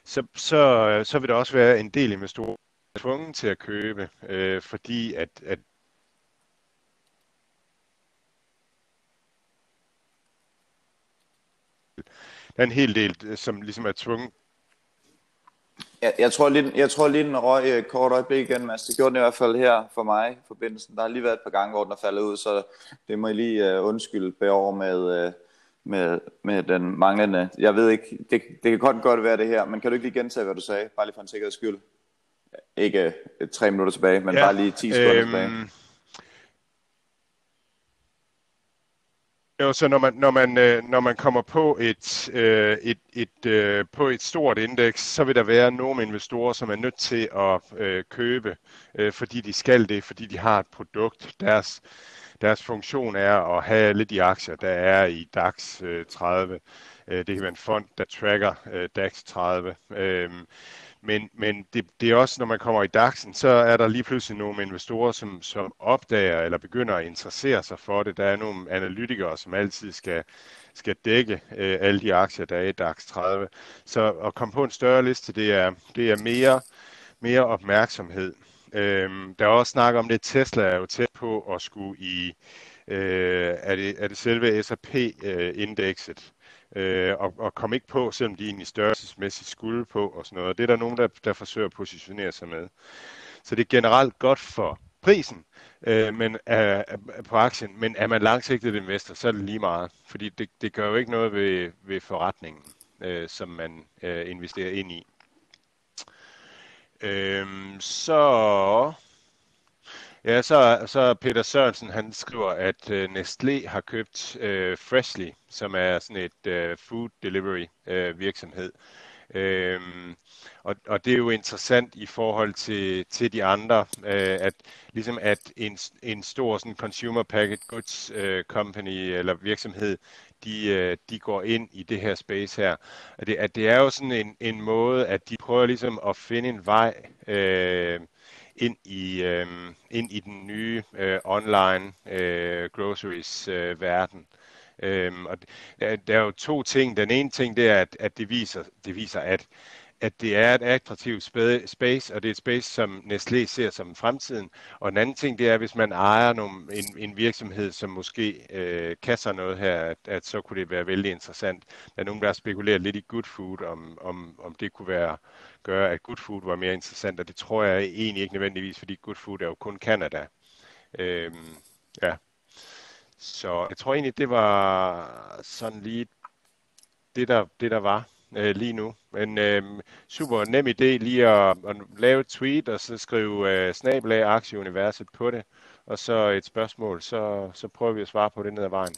så, så, så vil der også være en del investorer, tvunget til at købe, øh, fordi at, at der er en hel del, øh, som ligesom er tvunget. Jeg, jeg, tror lige, jeg tror lige, den røg et kort øjeblik igen, Mads. Det gjorde den i hvert fald her for mig, forbindelsen. Der har lige været et par gange, hvor den er faldet ud, så det må I lige uh, undskylde beover med, uh, med, med den manglende. Jeg ved ikke, det, det kan godt godt være det her, men kan du ikke lige gentage, hvad du sagde? Bare lige for en sikkerheds skyld. Ikke uh, tre minutter tilbage, men ja, bare lige 10 sekunder øhm, tilbage. Jo, så når man, når man, øh, når man kommer på et, øh, et, et, et, på et stort indeks, så vil der være nogle investorer, som er nødt til at købe, fordi de skal det, fordi de har et produkt. Deres, deres funktion er at have alle de aktier, der er i DAX 30. Det kan være en fond, der tracker DAX 30. Men, men det, det er også, når man kommer i DAX'en, så er der lige pludselig nogle investorer, som, som opdager eller begynder at interessere sig for det. Der er nogle analytikere, som altid skal, skal dække øh, alle de aktier, der er i DAX 30. Så at komme på en større liste, det er, det er mere, mere opmærksomhed. Øhm, der er også snak om det, Tesla er jo tæt på at skulle i, øh, er, det, er det selve S&P-indekset. Øh, og, og kom ikke på, selvom de egentlig størrelsesmæssigt skulle på og sådan noget. Det er der nogen, der, der forsøger at positionere sig med. Så det er generelt godt for prisen øh, men, øh, øh på aktien, men er man langsigtet investor, så er det lige meget, fordi det, det gør jo ikke noget ved, ved forretningen, øh, som man øh, investerer ind i. Øh, så Ja, så, så Peter Sørensen, han skriver, at øh, Nestlé har købt øh, Freshly, som er sådan et øh, food delivery øh, virksomhed. Øhm, og, og det er jo interessant i forhold til, til de andre, øh, at ligesom at en, en stor sådan consumer packaged goods øh, company eller virksomhed, de, øh, de går ind i det her space her. At det, at det er jo sådan en, en måde, at de prøver ligesom at finde en vej øh, ind i øh, ind i den nye øh, online øh, groceries øh, verden. Øhm, og der, der er jo to ting. Den ene ting, det er, at, at det, viser, det viser, at at det er et attraktivt space, og det er et space, som Nestlé ser som fremtiden. Og en anden ting, det er, hvis man ejer nogle, en, en virksomhed, som måske øh, kasser noget her, at, at så kunne det være vældig interessant. Der er nogen, der har spekuleret lidt i good food, om, om, om det kunne være gøre, at good food var mere interessant, og det tror jeg egentlig ikke nødvendigvis, fordi good food er jo kun Canada. Øhm, ja. Så jeg tror egentlig, det var sådan lige det, der, det, der var øh, lige nu. Men øh, super nem idé lige at, at lave et tweet, og så skrive øh, snabelag aktieuniverset på det, og så et spørgsmål, så, så prøver vi at svare på det ned ad vejen.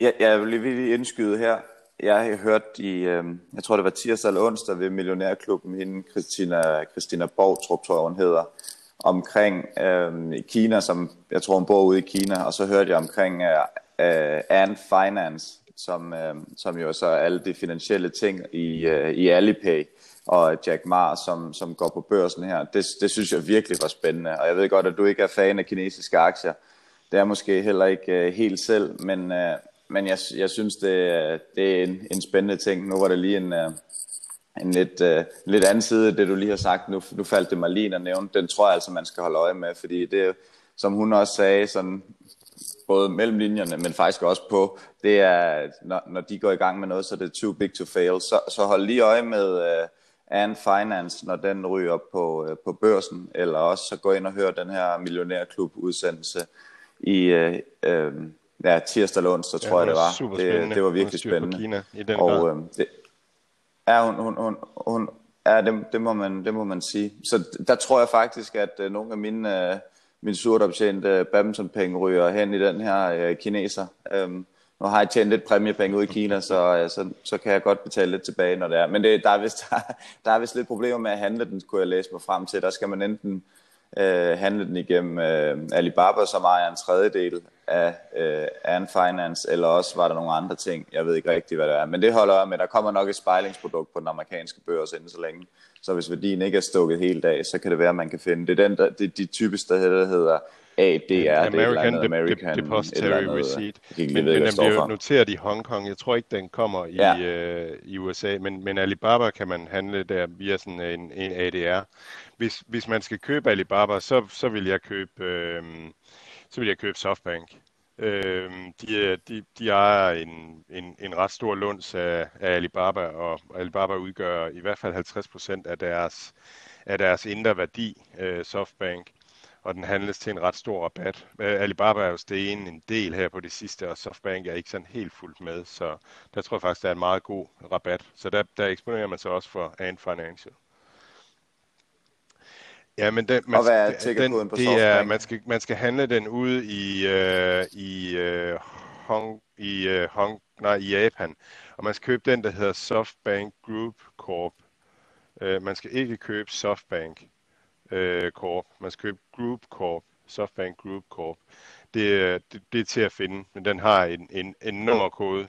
Ja, jeg vil lige indskyde her. Jeg har hørt i, øh, jeg tror det var tirsdag eller onsdag ved Millionærklubben, hende Christina, Christina Borgtrup, tror jeg hun hedder, omkring øh, Kina, som jeg tror hun bor ude i Kina, og så hørte jeg omkring øh, uh, and Finance, som, uh, som jo så er alle de finansielle ting i, uh, i Alipay, og Jack Ma, som, som går på børsen her. Det, det synes jeg virkelig var spændende, og jeg ved godt, at du ikke er fan af kinesiske aktier. Det er måske heller ikke uh, helt selv, men, uh, men jeg, jeg synes, det, det er en, en spændende ting. Nu var det lige en, uh, en lidt, uh, lidt anden side af det, du lige har sagt. Nu, nu faldt det mig lige at nævne. Den tror jeg altså, man skal holde øje med, fordi det som hun også sagde, sådan både mellem linjerne, men faktisk også på, det er, når, når de går i gang med noget, så det er too big to fail. Så, så hold lige øje med uh, Ant Finance, når den ryger på, uh, på børsen, eller også så gå ind og hør den her Millionærklub udsendelse i uh, uh, ja, tirsdag eller onsdag, tror ja, jeg det var. Det, det var virkelig spændende. Kina, i den og, uh, det, ja, hun, hun, hun, hun, ja det, det, må man, det må man sige. Så der tror jeg faktisk, at uh, nogle af mine... Uh, min surt optjente badmintonpenge ryger hen i den her øh, kineser. Øhm, nu har jeg tjent lidt præmiepenge ud i Kina, så, øh, så, så kan jeg godt betale lidt tilbage, når det er. Men det, der, er vist, der, der er vist lidt problemer med at handle den, kunne jeg læse mig frem til. Der skal man enten øh, handle den igennem øh, Alibaba, som ejer en tredjedel af øh, Ant Finance, eller også var der nogle andre ting. Jeg ved ikke rigtig, hvad det er. Men det holder jeg med. Der kommer nok et spejlingsprodukt på den amerikanske børs inden så længe. Så hvis værdien ikke er stukket helt af, så kan det være, at man kan finde. Det er den, der, det, de typiske, der hedder ADR, American, det er andet, American Depository andet, Receipt. men, men den bliver noteret i Hongkong. Jeg tror ikke, den kommer i, ja. øh, i USA, men, men Alibaba kan man handle der via sådan en, en ADR. Hvis, hvis man skal købe Alibaba, så, så vil jeg købe, øh, så vil jeg købe Softbank. Øh, de, de, de ejer en, en, en ret stor lunds af, af Alibaba, og Alibaba udgør i hvert fald 50 procent af deres, af deres indre værdi, øh, Softbank, og den handles til en ret stor rabat. Øh, Alibaba er jo steget en del her på det sidste, og Softbank er ikke sådan helt fuldt med, så der tror jeg faktisk, der er en meget god rabat. Så der, der eksponerer man sig også for Ant Financial. Ja, men den, man, og hvad er den, på det er, man, skal, man skal handle den ud i, uh, i, uh, Hong, i, uh, Hong, nej, i Japan, og man skal købe den, der hedder Softbank Group Corp. Uh, man skal ikke købe Softbank uh, Corp. Man skal købe Group Corp. Softbank Group Corp. Det, det, det er til at finde, men den har en, en, en nummerkode.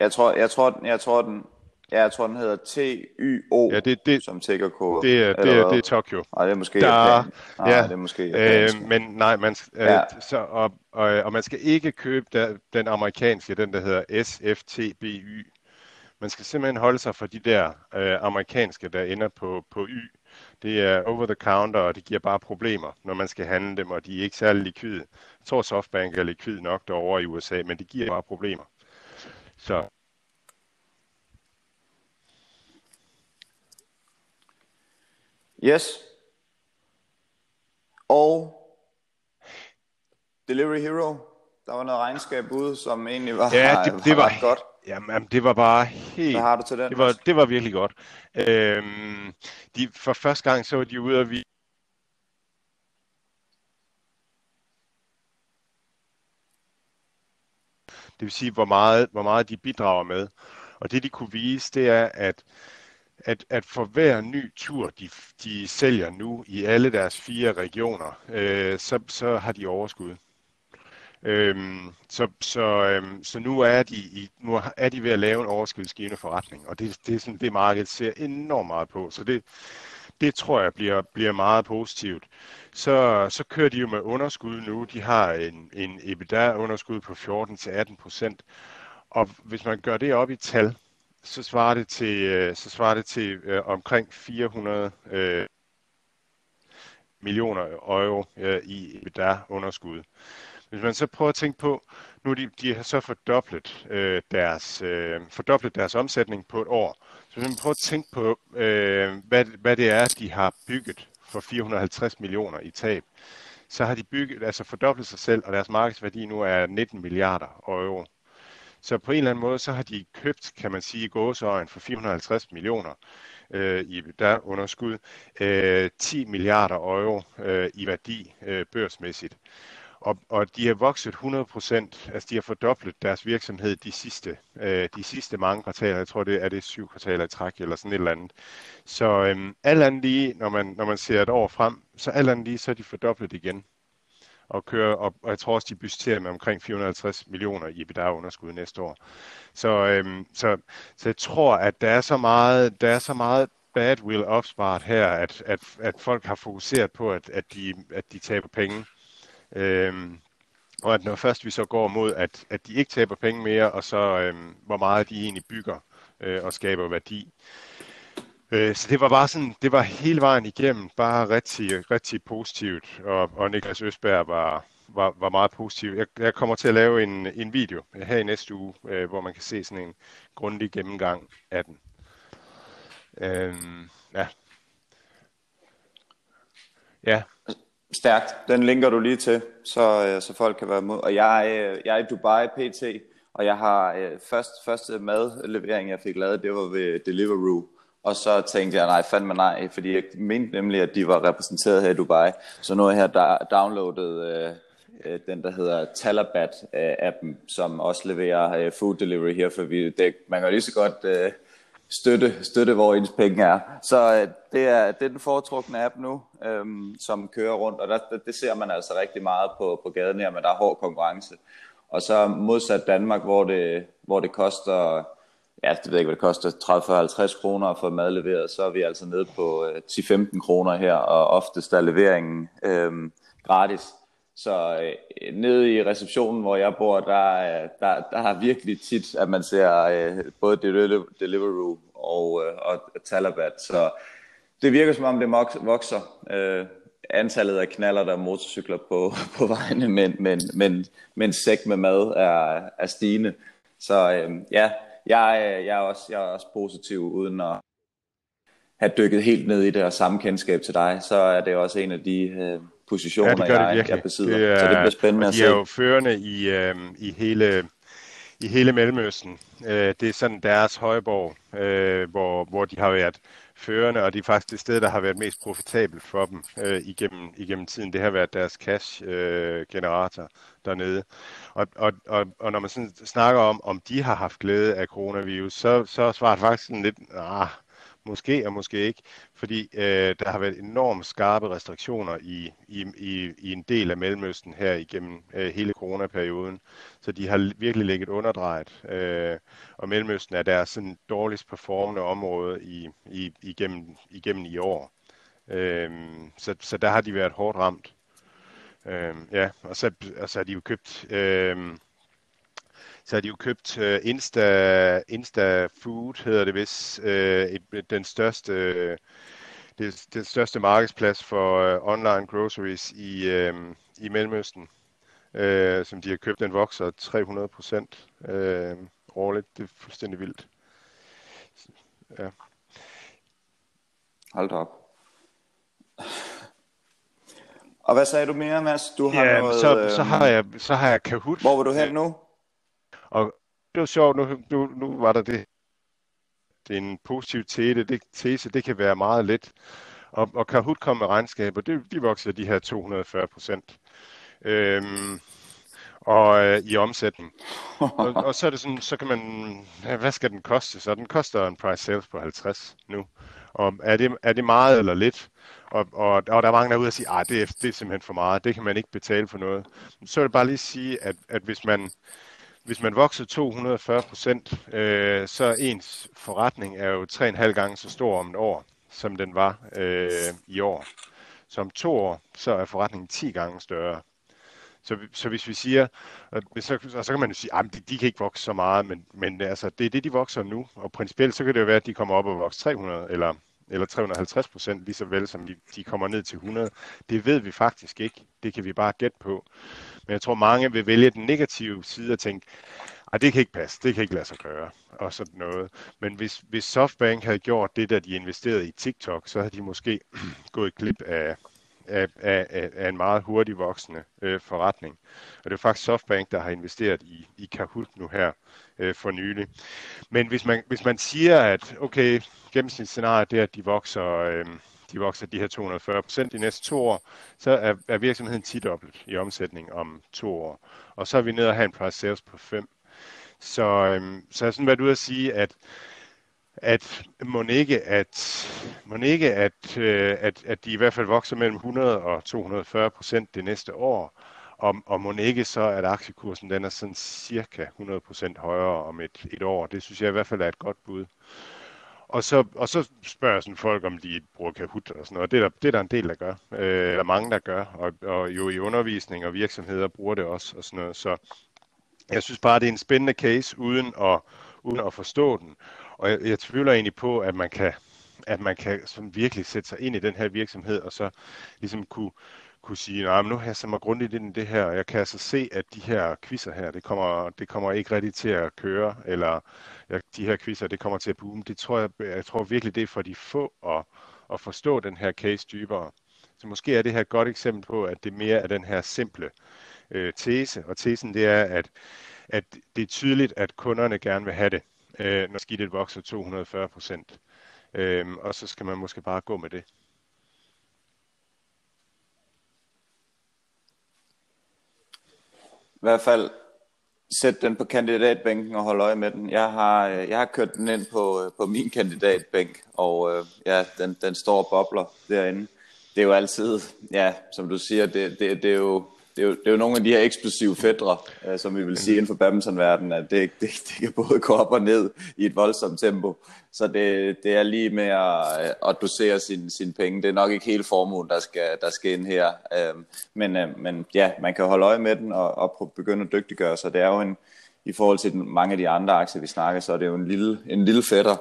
Jeg tror, jeg tror, jeg tror den, Ja, jeg tror, den hedder TYO, ja, det, det, som tiggerkode. Det, er, det, er, det er Tokyo. Nej, det er måske der. Nej, ja, det er måske Øh, men nej, man, øh, ja. så, og, og, og man skal ikke købe der, den amerikanske, den der hedder SFTBY. Man skal simpelthen holde sig for de der øh, amerikanske, der ender på, på Y. Det er over the counter, og det giver bare problemer, når man skal handle dem, og de er ikke særlig likvide. Jeg tror, Softbank er likvid nok derovre i USA, men det giver bare problemer. Så Yes. Og Delivery Hero, der var noget regnskab ude, som egentlig var, ja, det, det var, var godt. Jamen, det var bare helt... Hvad har du til den? Det var, det var virkelig godt. Øhm, de, for første gang så var de ude og vi vil sige, hvor meget, hvor meget de bidrager med. Og det de kunne vise, det er, at, at, at for hver ny tur, de, de sælger nu i alle deres fire regioner, øh, så, så har de overskud. Øhm, så, så, øhm, så nu er de i, nu er de ved at lave en overskudsgivende forretning, og det, det er sådan det markedet ser enormt meget på. Så det, det tror jeg bliver, bliver meget positivt. Så, så kører de jo med underskud nu. De har en, en EBITDA-underskud på 14-18 procent. Og hvis man gør det op i tal, så svarer det til, øh, så svarer det til øh, omkring 400 øh, millioner euro øh, i EBITDA-underskud. Hvis man så prøver at tænke på, nu de, de har så fordoblet, øh, deres, øh, fordoblet deres omsætning på et år. Så hvis man prøver at tænke på, øh, hvad, hvad det er, de har bygget for 450 millioner i tab, så har de bygget, altså fordoblet sig selv, og deres markedsværdi nu er 19 milliarder euro. Så på en eller anden måde, så har de købt, kan man sige, gåseøjen for 450 millioner øh, i der underskud, øh, 10 milliarder euro øh, i værdi øh, børsmæssigt. Og, og de har vokset 100 procent, altså de har fordoblet deres virksomhed de sidste, øh, de sidste mange kvartaler. Jeg tror, det er det syv kvartaler i træk eller sådan et eller andet. Så øh, alt andet lige, når man, når man ser et år frem, så alt andet lige, så er de fordoblet igen. Og, kører, og, og jeg tror også, de budgeterer med omkring 450 millioner i EBITDA-underskud næste år. Så, øhm, så, så jeg tror, at der er så meget, der er så meget badwill opsparet her, at, at, at folk har fokuseret på, at, at, de, at de taber penge. Øhm, og at når først vi så går mod, at, at de ikke taber penge mere, og så øhm, hvor meget de egentlig bygger øh, og skaber værdi. Øh, Øh, så det var bare sådan, det var hele vejen igennem bare rigtig, rigtig positivt, og, og Niklas Østberg var, var, var meget positiv. Jeg, jeg kommer til at lave en, en video her i næste uge, øh, hvor man kan se sådan en grundig gennemgang af den. Øhm, ja. Ja, Stærkt. Den linker du lige til, så, øh, så folk kan være med. Og jeg, øh, jeg er i Dubai PT, og jeg har øh, først, første madlevering, jeg fik lavet, det var ved Deliveroo. Og så tænkte jeg, nej, fandme nej, fordi jeg mente nemlig, at de var repræsenteret her i Dubai. Så nu har jeg her downloadet øh, øh, den, der hedder Talabat-appen, øh, som også leverer øh, food delivery her, for vi, det, man kan jo lige så godt øh, støtte, støtte hvor ens penge er. Så øh, det, er, det er den foretrukne app nu, øh, som kører rundt, og der, det, det ser man altså rigtig meget på, på gaden her, men der er hård konkurrence. Og så modsat Danmark, hvor det, hvor det koster, ja, det ved jeg ikke, hvad det koster, 30-50 kroner at få mad leveret, så er vi altså nede på øh, 10-15 kroner her, og oftest er leveringen øh, gratis. Så øh, nede i receptionen, hvor jeg bor, der, øh, der, der er virkelig tit, at man ser øh, både Deliveroo og, øh, og Talabat. Så det virker som om, det vokser. Øh, antallet af knaller der motorcykler på, på vejene, men, men, men, men sæk med mad er, er stigende. Så øh, ja, jeg, jeg, er også, jeg er også positiv uden at have dykket helt ned i det og samme kendskab til dig, så er det også en af de øh, positioner, ja, det gør jeg, det jeg besidder. Det er, så det bliver spændende at se. De er jo førende i, øh, i hele i hele Mellemøsten. Øh, det er sådan deres højborg, øh, hvor, hvor de har været førende, og det er faktisk det sted, der har været mest profitabelt for dem øh, igennem, igennem tiden. Det har været deres cash-generator øh, dernede. Og, og, og, og når man sådan snakker om, om de har haft glæde af coronavirus, så, så er svaret faktisk sådan lidt, ah, Måske og måske ikke, fordi øh, der har været enormt skarpe restriktioner i, i, i, i en del af Mellemøsten her igennem øh, hele coronaperioden. Så de har virkelig ligget underdrejet, øh, og Mellemøsten er deres sådan, dårligst performende område i, i, igennem, igennem i år. Øh, så, så der har de været hårdt ramt. Øh, ja, og så, og så har de jo købt... Øh, så har de jo købt øh, Insta, Insta Food, hedder det vist, øh, den største, øh, det, den største markedsplads for øh, online groceries i, øh, i Mellemøsten, øh, som de har købt. Den vokser 300 procent øh, årligt. Det er fuldstændig vildt. Ja. Hold op. Og hvad sagde du mere, Mads? Du har ja, noget, så, så, har jeg, så har jeg Kahoot. Hvor vil du hen nu? Og det var sjovt, nu, nu, nu var der det. Det er en positiv tese, det, tese, det kan være meget let. Og, og Kahoot kom med regnskaber, det, de vokser de her 240 procent. Øhm, og øh, i omsætning. og, og så er det sådan, så kan man, ja, hvad skal den koste? Så den koster en price sales på 50 nu om er det, er det meget eller lidt? Og, og, og der er mange derude, og sige, at det, er, det er simpelthen for meget, det kan man ikke betale for noget. Så vil jeg bare lige sige, at, at hvis man, hvis man vokser 240 procent, øh, så ens forretning er jo 3,5 gange så stor om et år, som den var øh, i år. Så om to år, så er forretningen 10 gange større. Så, så hvis vi siger, at, så, så kan man jo sige, at de, de kan ikke vokse så meget, men, men altså, det er det, de vokser nu. Og principielt så kan det jo være, at de kommer op og vokser 300 eller, eller 350 procent, lige så vel som de, de kommer ned til 100. Det ved vi faktisk ikke. Det kan vi bare gætte på. Men jeg tror, mange vil vælge den negative side og tænke, at det kan ikke passe, det kan ikke lade sig gøre, og sådan noget. Men hvis, hvis Softbank havde gjort det, da de investerede i TikTok, så havde de måske gået glip af, af, af, af en meget hurtig voksende øh, forretning. Og det er faktisk Softbank, der har investeret i, i Kahoot nu her øh, for nylig. Men hvis man, hvis man siger, at okay, gennemsnitsscenariet er, at de vokser, øh, de vokser de her 240 procent de næste to år, så er, er virksomheden tidoblet i omsætning om to år. Og så er vi nede og have en price sales på 5. Så, øh, så er sådan været ude at sige, at at må ikke, at, må ikke at, øh, at, at de i hvert fald vokser mellem 100 og 240 procent det næste år, og, og må ikke så, at aktiekursen den er sådan cirka 100 procent højere om et, et år. Det synes jeg i hvert fald er et godt bud. Og så, og så spørger sådan folk, om de bruger Kahoot og sådan noget. Det er der, det er der en del, der gør. Øh, eller mange, der gør. Og, og jo i undervisning og virksomheder bruger det også og sådan noget. Så jeg synes bare, det er en spændende case, uden at, uden at forstå den. Og jeg, jeg tvivler egentlig på, at man kan, at man kan sådan virkelig sætte sig ind i den her virksomhed, og så ligesom kunne, kunne sige, nej, nu har jeg sat mig grundigt ind i det her, og jeg kan altså se, at de her quizzer her, det kommer, det kommer ikke rigtig til at køre, eller ja, de her quizzer, det kommer til at boome. Det tror jeg, jeg tror virkelig, det er for de få at, at forstå den her case dybere. Så måske er det her et godt eksempel på, at det mere er den her simple øh, tese, og tesen det er, at, at det er tydeligt, at kunderne gerne vil have det øh, når skidtet vokser 240 procent. Øh, og så skal man måske bare gå med det. I hvert fald sæt den på kandidatbænken og hold øje med den. Jeg har, øh, jeg har kørt den ind på, øh, på min kandidatbænk, og øh, ja, den, den står og bobler derinde. Det er jo altid, ja, som du siger, det, det, det er jo det er, jo, det er jo nogle af de her eksplosive fædre, øh, som vi vil sige inden for badmintonverdenen, at det, det, det kan både gå op og ned i et voldsomt tempo. Så det, det er lige med at, øh, at dosere sine sin penge. Det er nok ikke hele formuen, der skal, der skal ind her. Øh, men, øh, men ja, man kan holde øje med den og, og begynde at dygtiggøre sig. Det er jo en, i forhold til mange af de andre aktier, vi snakker, så er det jo en lille, en lille fætter.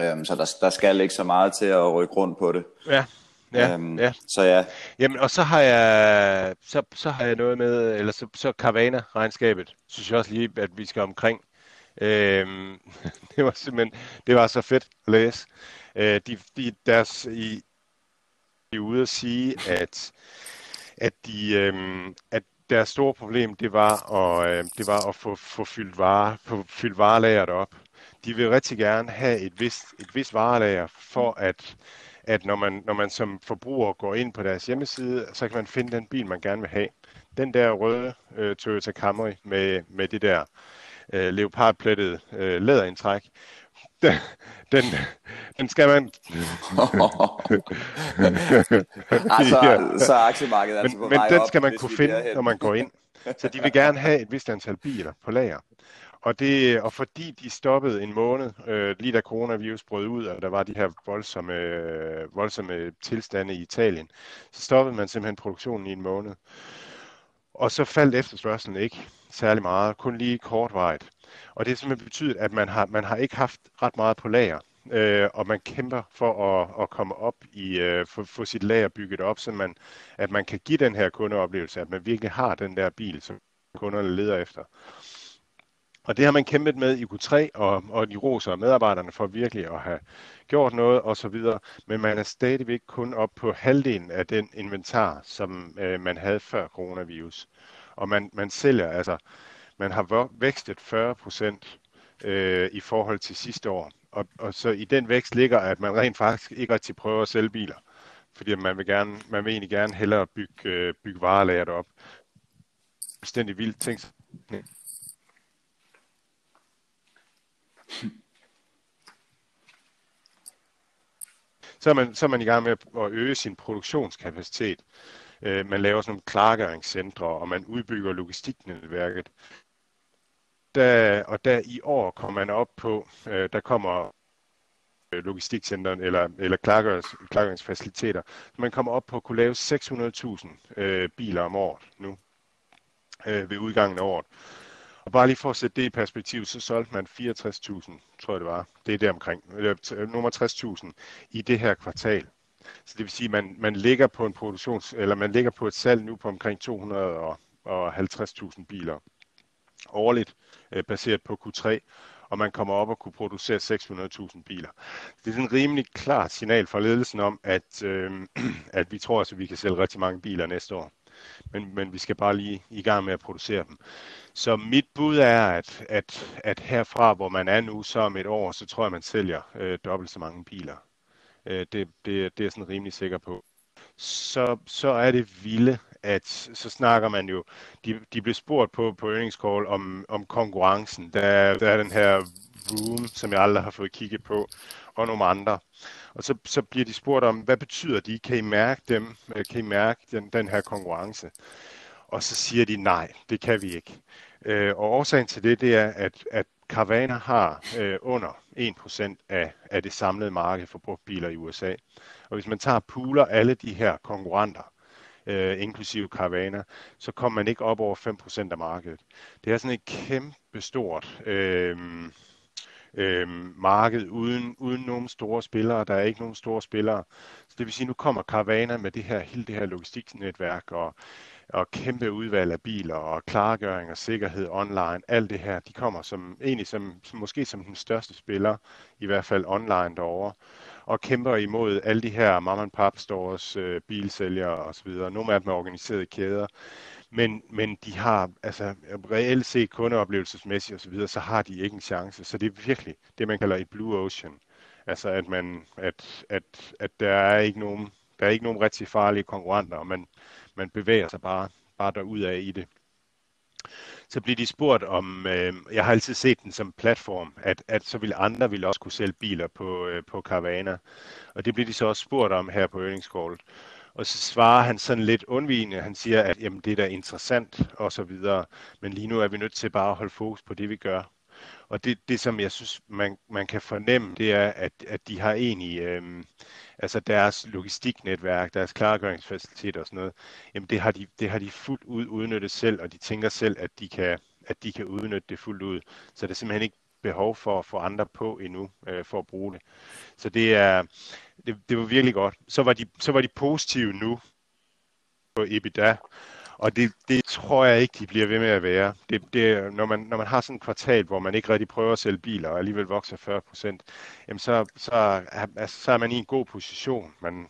Øh, så der, der skal ikke så meget til at rykke rundt på det. Ja, Ja, øhm, ja. Så ja. Jamen, og så har jeg, så, så har jeg noget med, eller så, så Carvana-regnskabet, synes jeg også lige, at vi skal omkring. Øhm, det var simpelthen, det var så fedt at læse. Øh, de, de, deres, i, de er ude at sige, at, at, de, øhm, at deres store problem, det var at, øh, det var at få, få fyldt, vare, få fyldt varelageret op. De vil rigtig gerne have et vist, et vist varelager for at at når man, når man som forbruger går ind på deres hjemmeside, så kan man finde den bil, man gerne vil have. Den der røde øh, Toyota Camry med, med det der øh, leopardplettede øh, læderindtræk, den, den, den skal man... altså, ja. så er aktiemarkedet altså men, men den skal man kunne finde, når man går ind. Så de vil gerne have et vist antal biler på lager. Og, det, og fordi de stoppede en måned, øh, lige da coronavirus brød ud, og der var de her voldsomme, øh, voldsomme tilstande i Italien, så stoppede man simpelthen produktionen i en måned. Og så faldt efterspørgselen ikke særlig meget, kun lige kortvarigt. Og det har simpelthen betydet, at man har, man har ikke haft ret meget på lager, øh, og man kæmper for at, at komme op i, øh, få, få sit lager bygget op, så man, at man kan give den her kundeoplevelse, at man virkelig har den der bil, som kunderne leder efter. Og det har man kæmpet med i Q3, og, og de roser medarbejderne for virkelig at have gjort noget osv. Men man er stadigvæk kun op på halvdelen af den inventar, som øh, man havde før coronavirus. Og man, man sælger, altså, man har vækstet 40 procent øh, i forhold til sidste år. Og, og så i den vækst ligger, at man rent faktisk ikke rigtig prøver at sælge biler. Fordi man vil, gerne, man vil egentlig gerne hellere bygge, øh, bygge varelageret op. Bestændig vildt. Tænk så er, man, så er man i gang med at øge sin produktionskapacitet. Øh, man laver sådan nogle klargøringscentre, og man udbygger logistiknetværket. Der, og der i år kommer man op på, øh, der kommer øh, logistikcenteren eller, eller klargørings, klargøringsfaciliteter. Man kommer op på at kunne lave 600.000 øh, biler om året nu øh, ved udgangen af året. Og bare lige for at sætte det i perspektiv, så solgte man 64.000, tror jeg det var. Det er der omkring. Nummer 60.000 i det her kvartal. Så det vil sige, at man, man ligger på en produktions, eller man ligger på et salg nu på omkring 250.000 biler årligt, øh, baseret på Q3, og man kommer op og kunne producere 600.000 biler. Det er sådan en rimelig klart signal fra ledelsen om, at, øh, at vi tror, at vi kan sælge rigtig mange biler næste år. Men, men vi skal bare lige i gang med at producere dem. Så mit bud er, at, at, at herfra, hvor man er nu, så om et år, så tror jeg, man sælger øh, dobbelt så mange biler. Øh, det, det, det er jeg sådan rimelig sikker på. Så, så er det vilde, at så snakker man jo, de, de blev spurgt på, på earnings call om, om konkurrencen. Der, der er den her Room, som jeg aldrig har fået kigget på, og nogle andre. Og så, så bliver de spurgt om, hvad betyder de? Kan I mærke dem? Øh, kan I mærke den, den her konkurrence? Og så siger de, nej, det kan vi ikke. Øh, og årsagen til det, det er, at, at Carvana har øh, under 1% af, af det samlede marked for brugtbiler i USA. Og hvis man tager pooler alle de her konkurrenter, øh, inklusive Carvana, så kommer man ikke op over 5% af markedet. Det er sådan et kæmpe stort øh, øh, marked uden, uden nogen store spillere. Der er ikke nogen store spillere. Så det vil sige, at nu kommer Carvana med det her, hele det her logistiknetværk og og kæmpe udvalg af biler og klargøring og sikkerhed online, alt det her, de kommer som egentlig som, som måske som den største spiller, i hvert fald online derovre, og kæmper imod alle de her mom and pop stores, øh, bilsælgere osv. Nogle af dem er organiserede kæder, men, men de har altså reelt set kundeoplevelsesmæssigt osv., så, så har de ikke en chance. Så det er virkelig det, man kalder et blue ocean. Altså at, man, at, at, at der er ikke nogen der er ikke nogen rigtig farlige konkurrenter, og man, man bevæger sig bare, bare derud af i det. Så bliver de spurgt om, øh, jeg har altid set den som platform, at, at så vil andre vil også kunne sælge biler på, øh, på Carvana. Og det bliver de så også spurgt om her på earnings call. Og så svarer han sådan lidt undvigende. Han siger, at jamen, det er da interessant og så videre. Men lige nu er vi nødt til bare at holde fokus på det, vi gør. Og det, det som jeg synes, man, man kan fornemme, det er, at, at de har egentlig, øhm, altså deres logistiknetværk, deres klargøringsfaciliteter og sådan noget, jamen det har de, det har de fuldt ud udnyttet selv, og de tænker selv, at de kan, at de kan udnytte det fuldt ud. Så det er simpelthen ikke behov for at få andre på endnu øh, for at bruge det. Så det er det, det var virkelig godt. Så var de så var de positive nu på EBITDA, og det, det tror jeg ikke, de bliver ved med at være. Det, det, når, man, når man har sådan et kvartal, hvor man ikke rigtig prøver at sælge biler, og alligevel vokser 40 procent, så, så, altså, så er man i en god position. Man,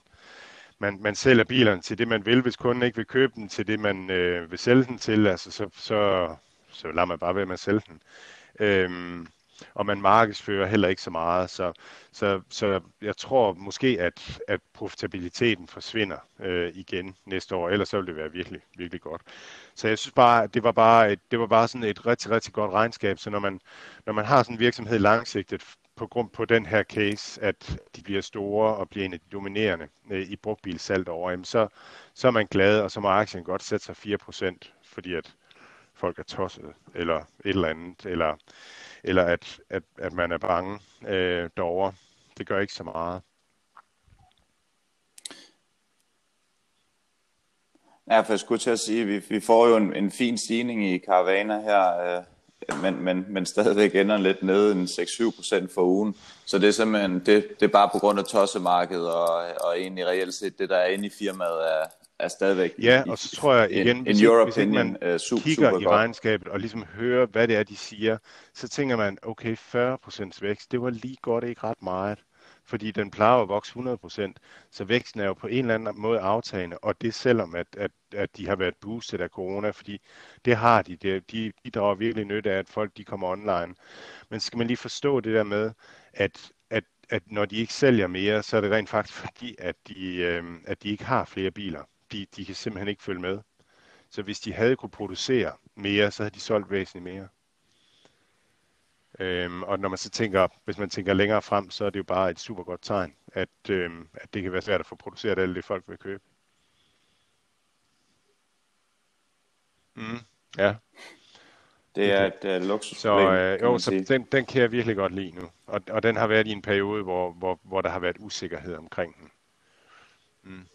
man, man sælger bilerne til det, man vil, hvis kunden ikke vil købe den, til det, man øh, vil sælge den til, altså, så, så, så lader man bare være med at sælge den. Øhm, og man markedsfører heller ikke så meget. Så, så, så jeg tror måske, at, at profitabiliteten forsvinder øh, igen næste år, ellers så vil det være virkelig, virkelig godt. Så jeg synes bare, det var bare, et, det var bare sådan et rigtig, rigtig godt regnskab. Så når man, når man har sådan en virksomhed langsigtet, på grund på den her case, at de bliver store og bliver en af de dominerende øh, i brugtbilsalg over, jamen så, så er man glad, og så må aktien godt sætte sig 4%, fordi at folk er tosset, eller et eller andet, eller eller at, at, at man er bange øh, derovre. Det gør ikke så meget. Ja, for jeg skulle til at sige, at vi, vi får jo en, en fin stigning i karavaner her, øh, men, men, men stadigvæk ender lidt nede en 6-7% for ugen. Så det er simpelthen, det, det er bare på grund af tossemarkedet, og, og egentlig reelt set det, der er inde i firmaet, er, er stadigvæk Ja, og så tror jeg igen, in, in hvis, your hvis opinion, man uh, super, kigger super i godt. regnskabet og ligesom hører, hvad det er, de siger, så tænker man, okay, 40% vækst, det var lige godt ikke ret meget. Fordi den plejer at vokse 100%, så væksten er jo på en eller anden måde aftagende, og det selvom, at, at, at de har været boostet af corona, fordi det har de, det, de, de drager virkelig nytte af, at folk de kommer online. Men skal man lige forstå det der med, at, at, at når de ikke sælger mere, så er det rent faktisk fordi, at de, øh, at de ikke har flere biler de, de kan simpelthen ikke følge med. Så hvis de havde kunne producere mere, så havde de solgt væsentligt mere. Øhm, og når man så tænker, hvis man tænker længere frem, så er det jo bare et super godt tegn, at, øhm, at det kan være svært at få produceret alt det, folk vil købe. Mm, ja. Det er et uh, luksus. Så øh, jo, så den, den kan jeg virkelig godt lide nu. Og, og den har været i en periode, hvor, hvor, hvor der har været usikkerhed omkring den. Mm.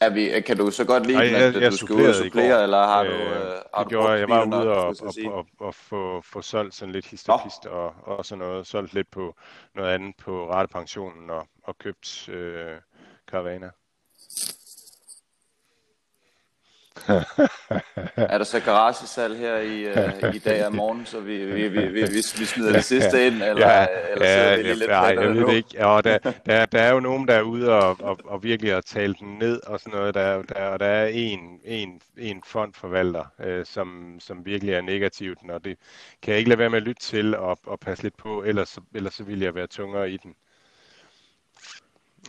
Er vi, kan du så godt lide, Ej, jeg, at jeg du skal ud og supplere, eller har du... Øh, øh har du gjorde, jeg var ude og, og, og, og, og få, få solgt sådan lidt histopist og, og sådan noget. Solgt lidt på noget andet på ratepensionen og, og købt øh, Caravana. er der så garagesalg her i, uh, i dag og morgen, så vi, vi, vi, vi, vi smider det sidste ind, eller, ja, eller ja, vi lidt ja, jeg ved det ikke. Ja, der, der, der er jo nogen, der er ude og, og, og virkelig har talt den ned og sådan noget. Der, der, og der er en, en, en fondforvalter, øh, som, som virkelig er negativt, og det kan jeg ikke lade være med at lytte til og, og passe lidt på, ellers, ellers så vil jeg være tungere i den.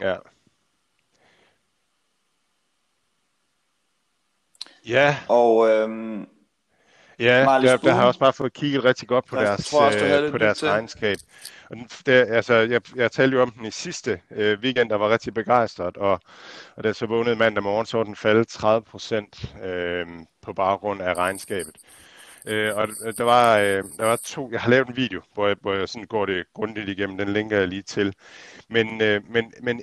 Ja. Ja. Og øhm, Ja, der, der har også bare fået kigget rigtig godt på der, deres, også, øh, på deres regnskab. Og den, der, altså, jeg, jeg talte jo om den i sidste øh, weekend, der var rigtig begejstret, og, og da så vågnede mandag morgen, så var den faldet 30 procent øh, på baggrund af regnskabet. Øh, og der var, øh, der var to, jeg har lavet en video, hvor jeg, hvor jeg sådan går det grundigt igennem, den linker jeg lige til. Men, øh, men, men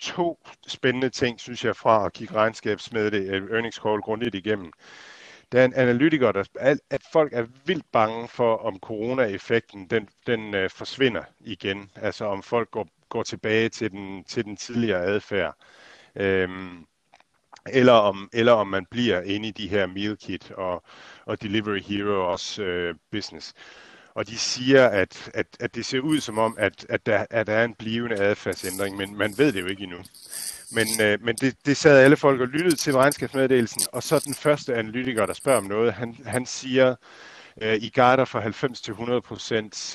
to spændende ting, synes jeg, fra at kigge regnskabsmeddelelse, øh, earnings call grundigt igennem. Der er en analytiker, der at, folk er vildt bange for, om corona-effekten den, den øh, forsvinder igen. Altså om folk går, går tilbage til den, til den tidligere adfærd. Øhm, eller om, eller om man bliver inde i de her meal kit og, og delivery Hero også øh, business. Og de siger, at, at, at det ser ud som om, at, at, der, at der er en blivende adfærdsændring, men man ved det jo ikke endnu. Men, øh, men det, det sad alle folk og lyttede til regnskabsmeddelelsen, og så den første analytiker, der spørger om noget, han, han siger, øh, I guider for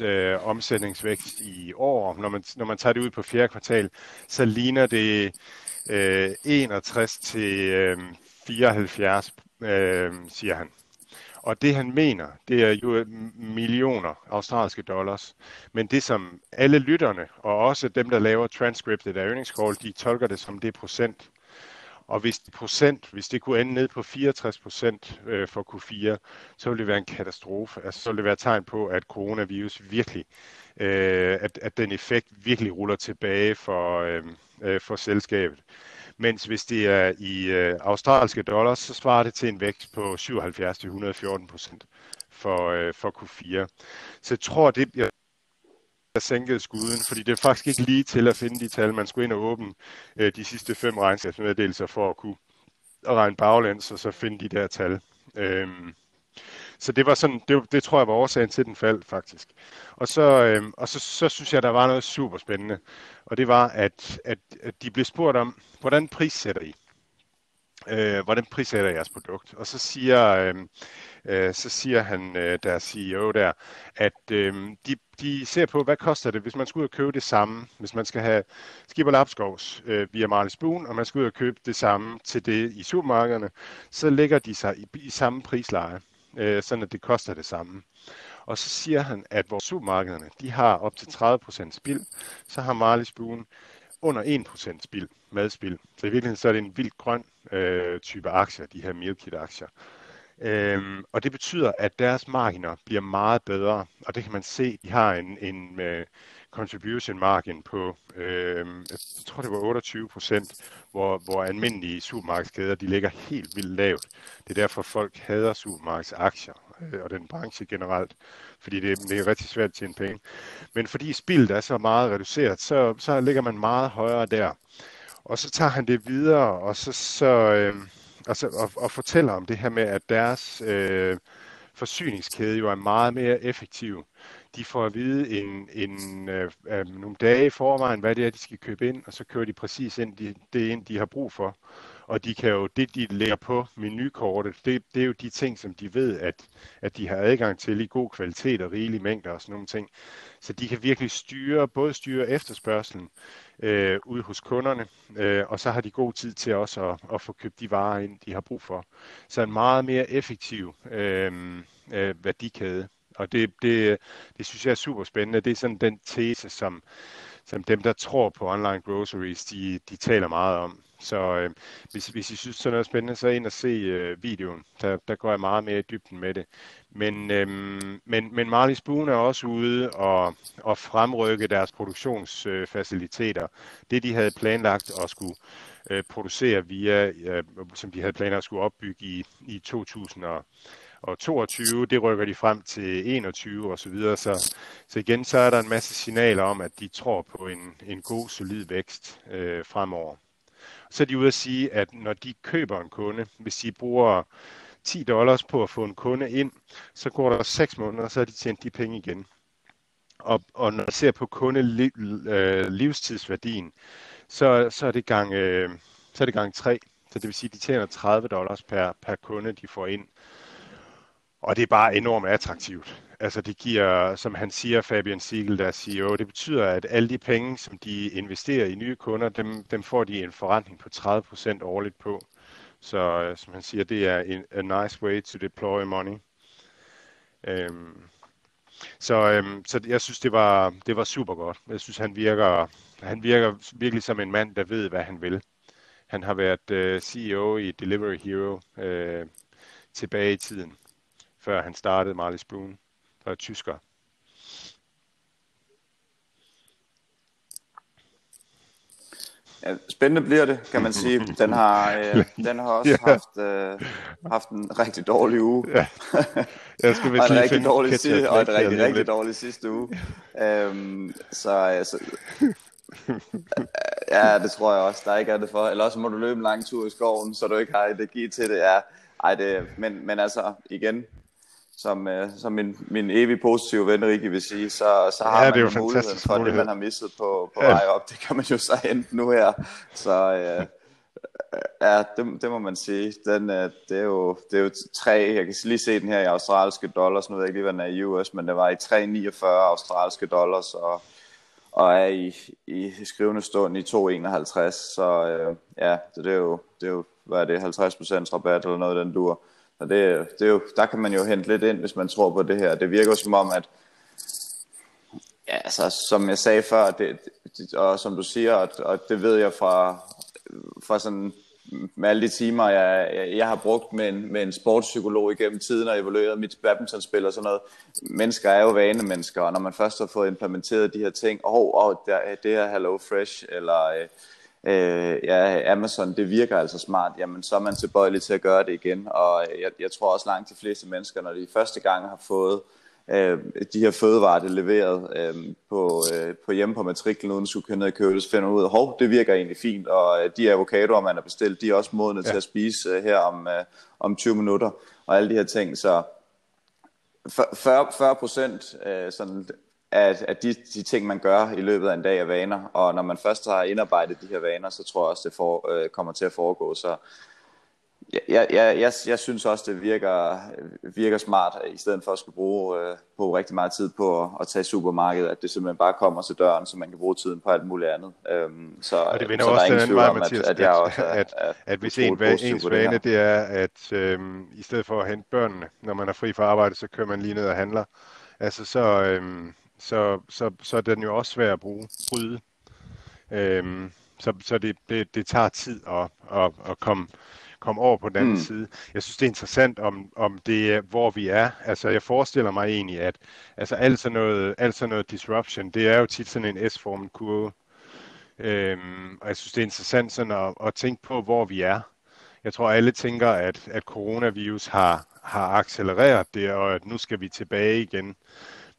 90-100% øh, omsætningsvækst i år. Når man, når man tager det ud på fjerde kvartal, så ligner det øh, 61 til øh, 74, øh, siger han. Og det han mener, det er jo øh, millioner australske dollars. Men det som alle lytterne, og også dem, der laver transcriptet af earnings call, de tolker det som det procent. Og hvis det procent, hvis det kunne ende ned på 64 procent øh, for Q4, så ville det være en katastrofe. Altså, så ville det være et tegn på, at coronavirus virkelig, øh, at, at den effekt virkelig ruller tilbage for, øh, øh for selskabet mens hvis det er i øh, australske dollars, så svarer det til en vækst på 77-114 procent for, øh, for Q4. Så jeg tror, det bliver sænkede skuden, fordi det er faktisk ikke lige til at finde de tal. Man skulle ind og åbne øh, de sidste fem regnskabsmeddelelser for at kunne regne baglæns og så finde de der tal. Øhm, så det var sådan, det, det tror jeg var årsagen til den fald faktisk. Og så, øh, og så, så synes jeg, der var noget super spændende, og det var, at, at, at de blev spurgt om, hvordan prissætter I? Øh, hvordan prissætter jeres produkt? Og så siger, øh, øh, så siger han, øh, der CEO der, at øh, de, de ser på, hvad koster det, hvis man skal ud og købe det samme, hvis man skal have skib og lapskovs øh, via Marley Spoon, og man skal ud og købe det samme til det i supermarkederne, så ligger de sig i, i samme prisleje øh, sådan at det koster det samme. Og så siger han, at vores supermarkederne, de har op til 30% spild, så har Marley Buen under 1% spild, madspild. Så i virkeligheden så er det en vildt grøn øh, type aktier, de her meal kit aktier. Øhm, og det betyder, at deres marginer bliver meget bedre, og det kan man se, de har en, en øh, contribution margin på, øh, jeg tror det var 28 procent, hvor, hvor almindelige supermarkedskæder, de ligger helt vildt lavt. Det er derfor, folk hader supermarkedsaktier øh, og den branche generelt, fordi det, det er rigtig svært at tjene penge. Men fordi spildet er så meget reduceret, så, så ligger man meget højere der. Og så tager han det videre, og så, så øh, altså, og, og fortæller om det her med, at deres øh, forsyningskæde jo er meget mere effektiv de får at vide en, en, øh, øh, nogle dage i forvejen, hvad det er, de skal købe ind, og så kører de præcis ind, de, det ind, de har brug for. Og de kan jo, det de lægger på menukortet, det, det er jo de ting, som de ved, at, at de har adgang til i god kvalitet og rigelig mængder og sådan nogle ting. Så de kan virkelig styre, både styre efterspørgselen, øh, ude hos kunderne, øh, og så har de god tid til også at, at få købt de varer ind, de har brug for. Så en meget mere effektiv øh, øh, værdikæde. Og det, det, det synes jeg er super spændende. Det er sådan den tese, som, som dem, der tror på online groceries, de, de taler meget om. Så øh, hvis, hvis I synes, sådan noget spændende, så ind og se øh, videoen. Der, der går jeg meget mere i dybden med det. Men, øh, men, men Marley Spoon er også ude og, og fremrykke deres produktionsfaciliteter. Øh, det, de havde planlagt at skulle øh, producere via, øh, som de havde planlagt at skulle opbygge i, i 2000 og og 22, det rykker de frem til 21 og så videre. Så, så igen, så er der en masse signaler om, at de tror på en, en god, solid vækst øh, fremover. Så er de ude at sige, at når de køber en kunde, hvis de bruger 10 dollars på at få en kunde ind, så går der 6 måneder, så har de tjent de penge igen. Og, og når man ser på kunde øh, livstidsværdien, så, så, er det gang, øh, så er det gang 3. Så det vil sige, at de tjener 30 dollars per, per kunde, de får ind. Og det er bare enormt attraktivt. Altså det giver, som han siger, Fabian Siegel, der er CEO, det betyder, at alle de penge, som de investerer i nye kunder, dem, dem får de en forretning på 30% årligt på. Så øh, som han siger, det er en a nice way to deploy money. Øhm, så, øhm, så jeg synes, det var, det var super godt. Jeg synes, han virker, han virker virkelig som en mand, der ved, hvad han vil. Han har været øh, CEO i Delivery Hero øh, tilbage i tiden før han startede Marley Spoon, der er tysker. Ja, spændende bliver det, kan man sige. Den har, øh, den har også ja. haft, øh, haft en rigtig dårlig uge. Ja. Jeg skal og en rigtig dårlig sidste, og en rigtig, rigtig dårlig sidste uge. øhm, så altså, ja, det tror jeg også. Der er ikke andet for. Eller også må du løbe en lang tur i skoven, så du ikke har energi til det. Ja, ej, det men, men altså, igen, som, uh, som min, min evig positive ven Rikke vil sige, så, så har ja, man jo muligheden for mulighed. det, man har misset på, på ja. vej op. Det kan man jo så hente nu her. Så uh, ja, det, det må man sige. Den, uh, det, er jo, det er jo tre, jeg kan lige se den her i australske dollars, nu ved jeg ikke lige, hvad den er i US, men det var i 3,49 australske dollars, og, og er i, i skrivende stund i 2,51. Så uh, ja, det, det, er jo, det er jo, hvad er det, 50% rabat eller noget den dur. Og det, det er jo, der kan man jo hente lidt ind, hvis man tror på det her. Det virker som om, at ja, altså, som jeg sagde før, det, det, og som du siger, og, og det ved jeg fra, fra sådan, med alle de timer, jeg, jeg, jeg har brugt med en, med en sportspsykolog igennem tiden og evalueret mit badmintonspil og sådan noget. Mennesker er jo vanemennesker, og når man først har fået implementeret de her ting, åh, oh, oh, der, det her Hello Fresh, eller øh, øh, ja, Amazon, det virker altså smart, jamen så er man tilbøjelig til at gøre det igen. Og jeg, jeg tror også langt de fleste mennesker, når de første gang har fået øh, de her fødevarer leveret øh, på, øh, på hjemme på matriklen, uden at skulle køre ned det, så finder ud af, hov, det virker egentlig fint, og øh, de avocadoer, man har bestilt, de er også modne ja. til at spise øh, her om, øh, om 20 minutter, og alle de her ting, så 40 procent øh, sådan at, at de, de ting, man gør i løbet af en dag, er vaner. Og når man først har indarbejdet de her vaner, så tror jeg også, det for, øh, kommer til at foregå. Så jeg, jeg, jeg, jeg synes også, det virker, virker smart, i stedet for at skulle bruge øh, på rigtig meget tid på at, at tage supermarkedet, at det simpelthen bare kommer til døren, så man kan bruge tiden på alt muligt andet. Øhm, så, og det vender så også den anden vej, Mathias, at, at, jeg også er, at, at, at hvis en, ens vane det, det er, at øhm, i stedet for at hente børnene, når man er fri fra arbejde, så kører man lige ned og handler. Altså så, øhm, så, så, så er den jo også svær at bruge, bryde. Øhm, så så det, det, det tager tid at, at, at komme, komme over på den anden mm. side. Jeg synes, det er interessant, om, om det er, hvor vi er. Altså, jeg forestiller mig egentlig, at altså, alt, sådan noget, alt sådan noget disruption, det er jo tit sådan en S-formet kurve. Øhm, og jeg synes, det er interessant sådan at, at tænke på, hvor vi er. Jeg tror, alle tænker, at, at coronavirus har, har accelereret det, og at nu skal vi tilbage igen.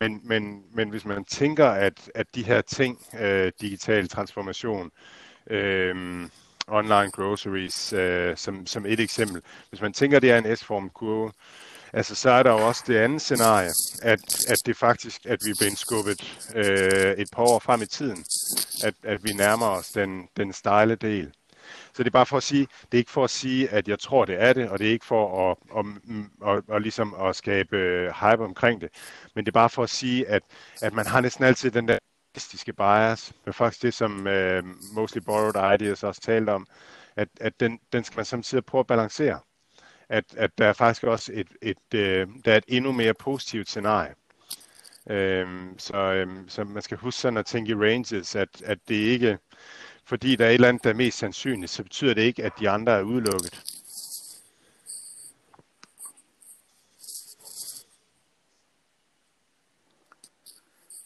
Men, men, men hvis man tænker, at, at de her ting, øh, digital transformation, øh, online groceries, øh, som, som et eksempel, hvis man tænker, at det er en S-form kurve, altså så er der jo også det andet scenarie, at, at det faktisk, at vi er blevet skubbet øh, et par år frem i tiden, at, at vi nærmer os den, den stejle del. Så det er bare for at sige, det er ikke for at sige, at jeg tror, det er det, og det er ikke for at, at, at, at, at, ligesom at skabe øh, hype omkring det. Men det er bare for at sige, at, at man har næsten altid den der statistiske bias, men faktisk det, som uh, Mostly Borrowed Ideas også talte om, at, at den, den skal man samtidig prøve at balancere. At, at der er faktisk også et, et, uh, der er et endnu mere positivt scenarie. Øhm, så, øhm, så man skal huske sådan at tænke i ranges, at, at det ikke, fordi der er et eller andet, der er mest sandsynligt, så betyder det ikke, at de andre er udelukket.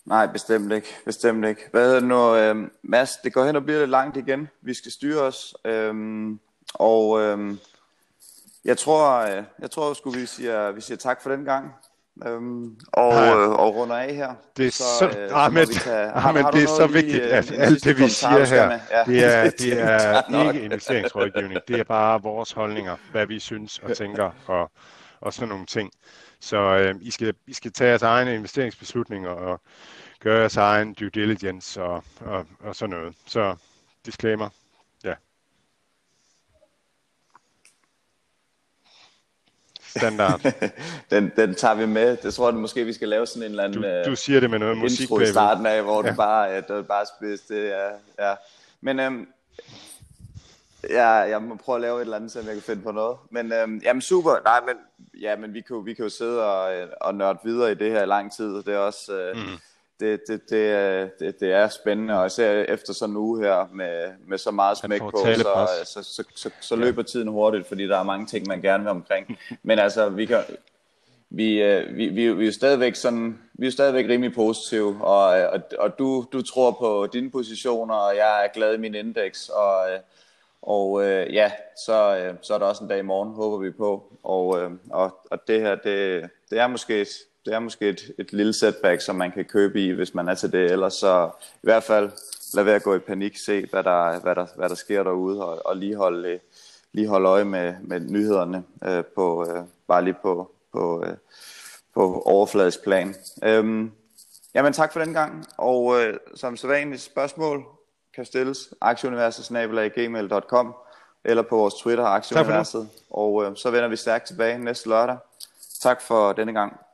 Nej, bestemt ikke. Bestemt ikke. Hvad hedder det nu, øh, Mads? Det går hen og bliver lidt langt igen. Vi skal styre os. Øh, og øh, jeg tror, øh, jeg tror sgu, vi siger, vi siger tak for den gang. Øhm, og, øh, og runder af her. Det er så, så, øh, ah, men, tage, ah, har, men har det er så vigtigt, lige, at alt det vi siger her, ja. det er, det er ikke investeringsrådgivning. Det er bare vores holdninger, hvad vi synes og tænker og, og sådan nogle ting. Så øh, I, skal, I skal tage jeres egne investeringsbeslutninger og gøre jeres egen due diligence og, og, og sådan noget. Så disclaimer. Ja. Standard. den, den tager vi med. Det tror jeg måske, vi skal lave sådan en eller anden du, du siger det med noget musik i starten af, hvor ja. det bare, at det bare spids. Det, ja, ja. Men øhm, Ja, jeg må prøve at lave et eller andet, så jeg kan finde på noget. Men øhm, jamen super, nej, men, ja, men vi, kan jo, vi kan jo sidde og, og nørde videre i det her i lang tid. Det er også, øh, mm. Det, det, det, det, det er spændende, og især efter sådan en uge her med, med så meget smæk på, så, så, så, så, så løber tiden hurtigt, fordi der er mange ting, man gerne vil omkring. Men altså, vi kan, vi, øh, vi, vi, vi er jo stadigvæk sådan, vi er stadigvæk rimelig positive, og, og, og du, du tror på dine positioner, og jeg er glad i min indeks, og øh, og øh, ja, så, øh, så er der også en dag i morgen, håber vi på. Og, øh, og, og det her, det, det er måske, et, det er måske et, et lille setback, som man kan købe i, hvis man er til det. Ellers så i hvert fald lad være at gå i panik, se hvad der, hvad der, hvad der sker derude, og, og lige, holde, lige holde øje med, med nyhederne, øh, på, øh, bare lige på, på, øh, på overfladisk plan. Øhm, jamen tak for den gang, og øh, som sædvanligt spørgsmål, kan stilles aktieuniverset.gmail.com eller på vores Twitter, Aktieuniverset. Og øh, så vender vi stærkt tilbage næste lørdag. Tak for denne gang.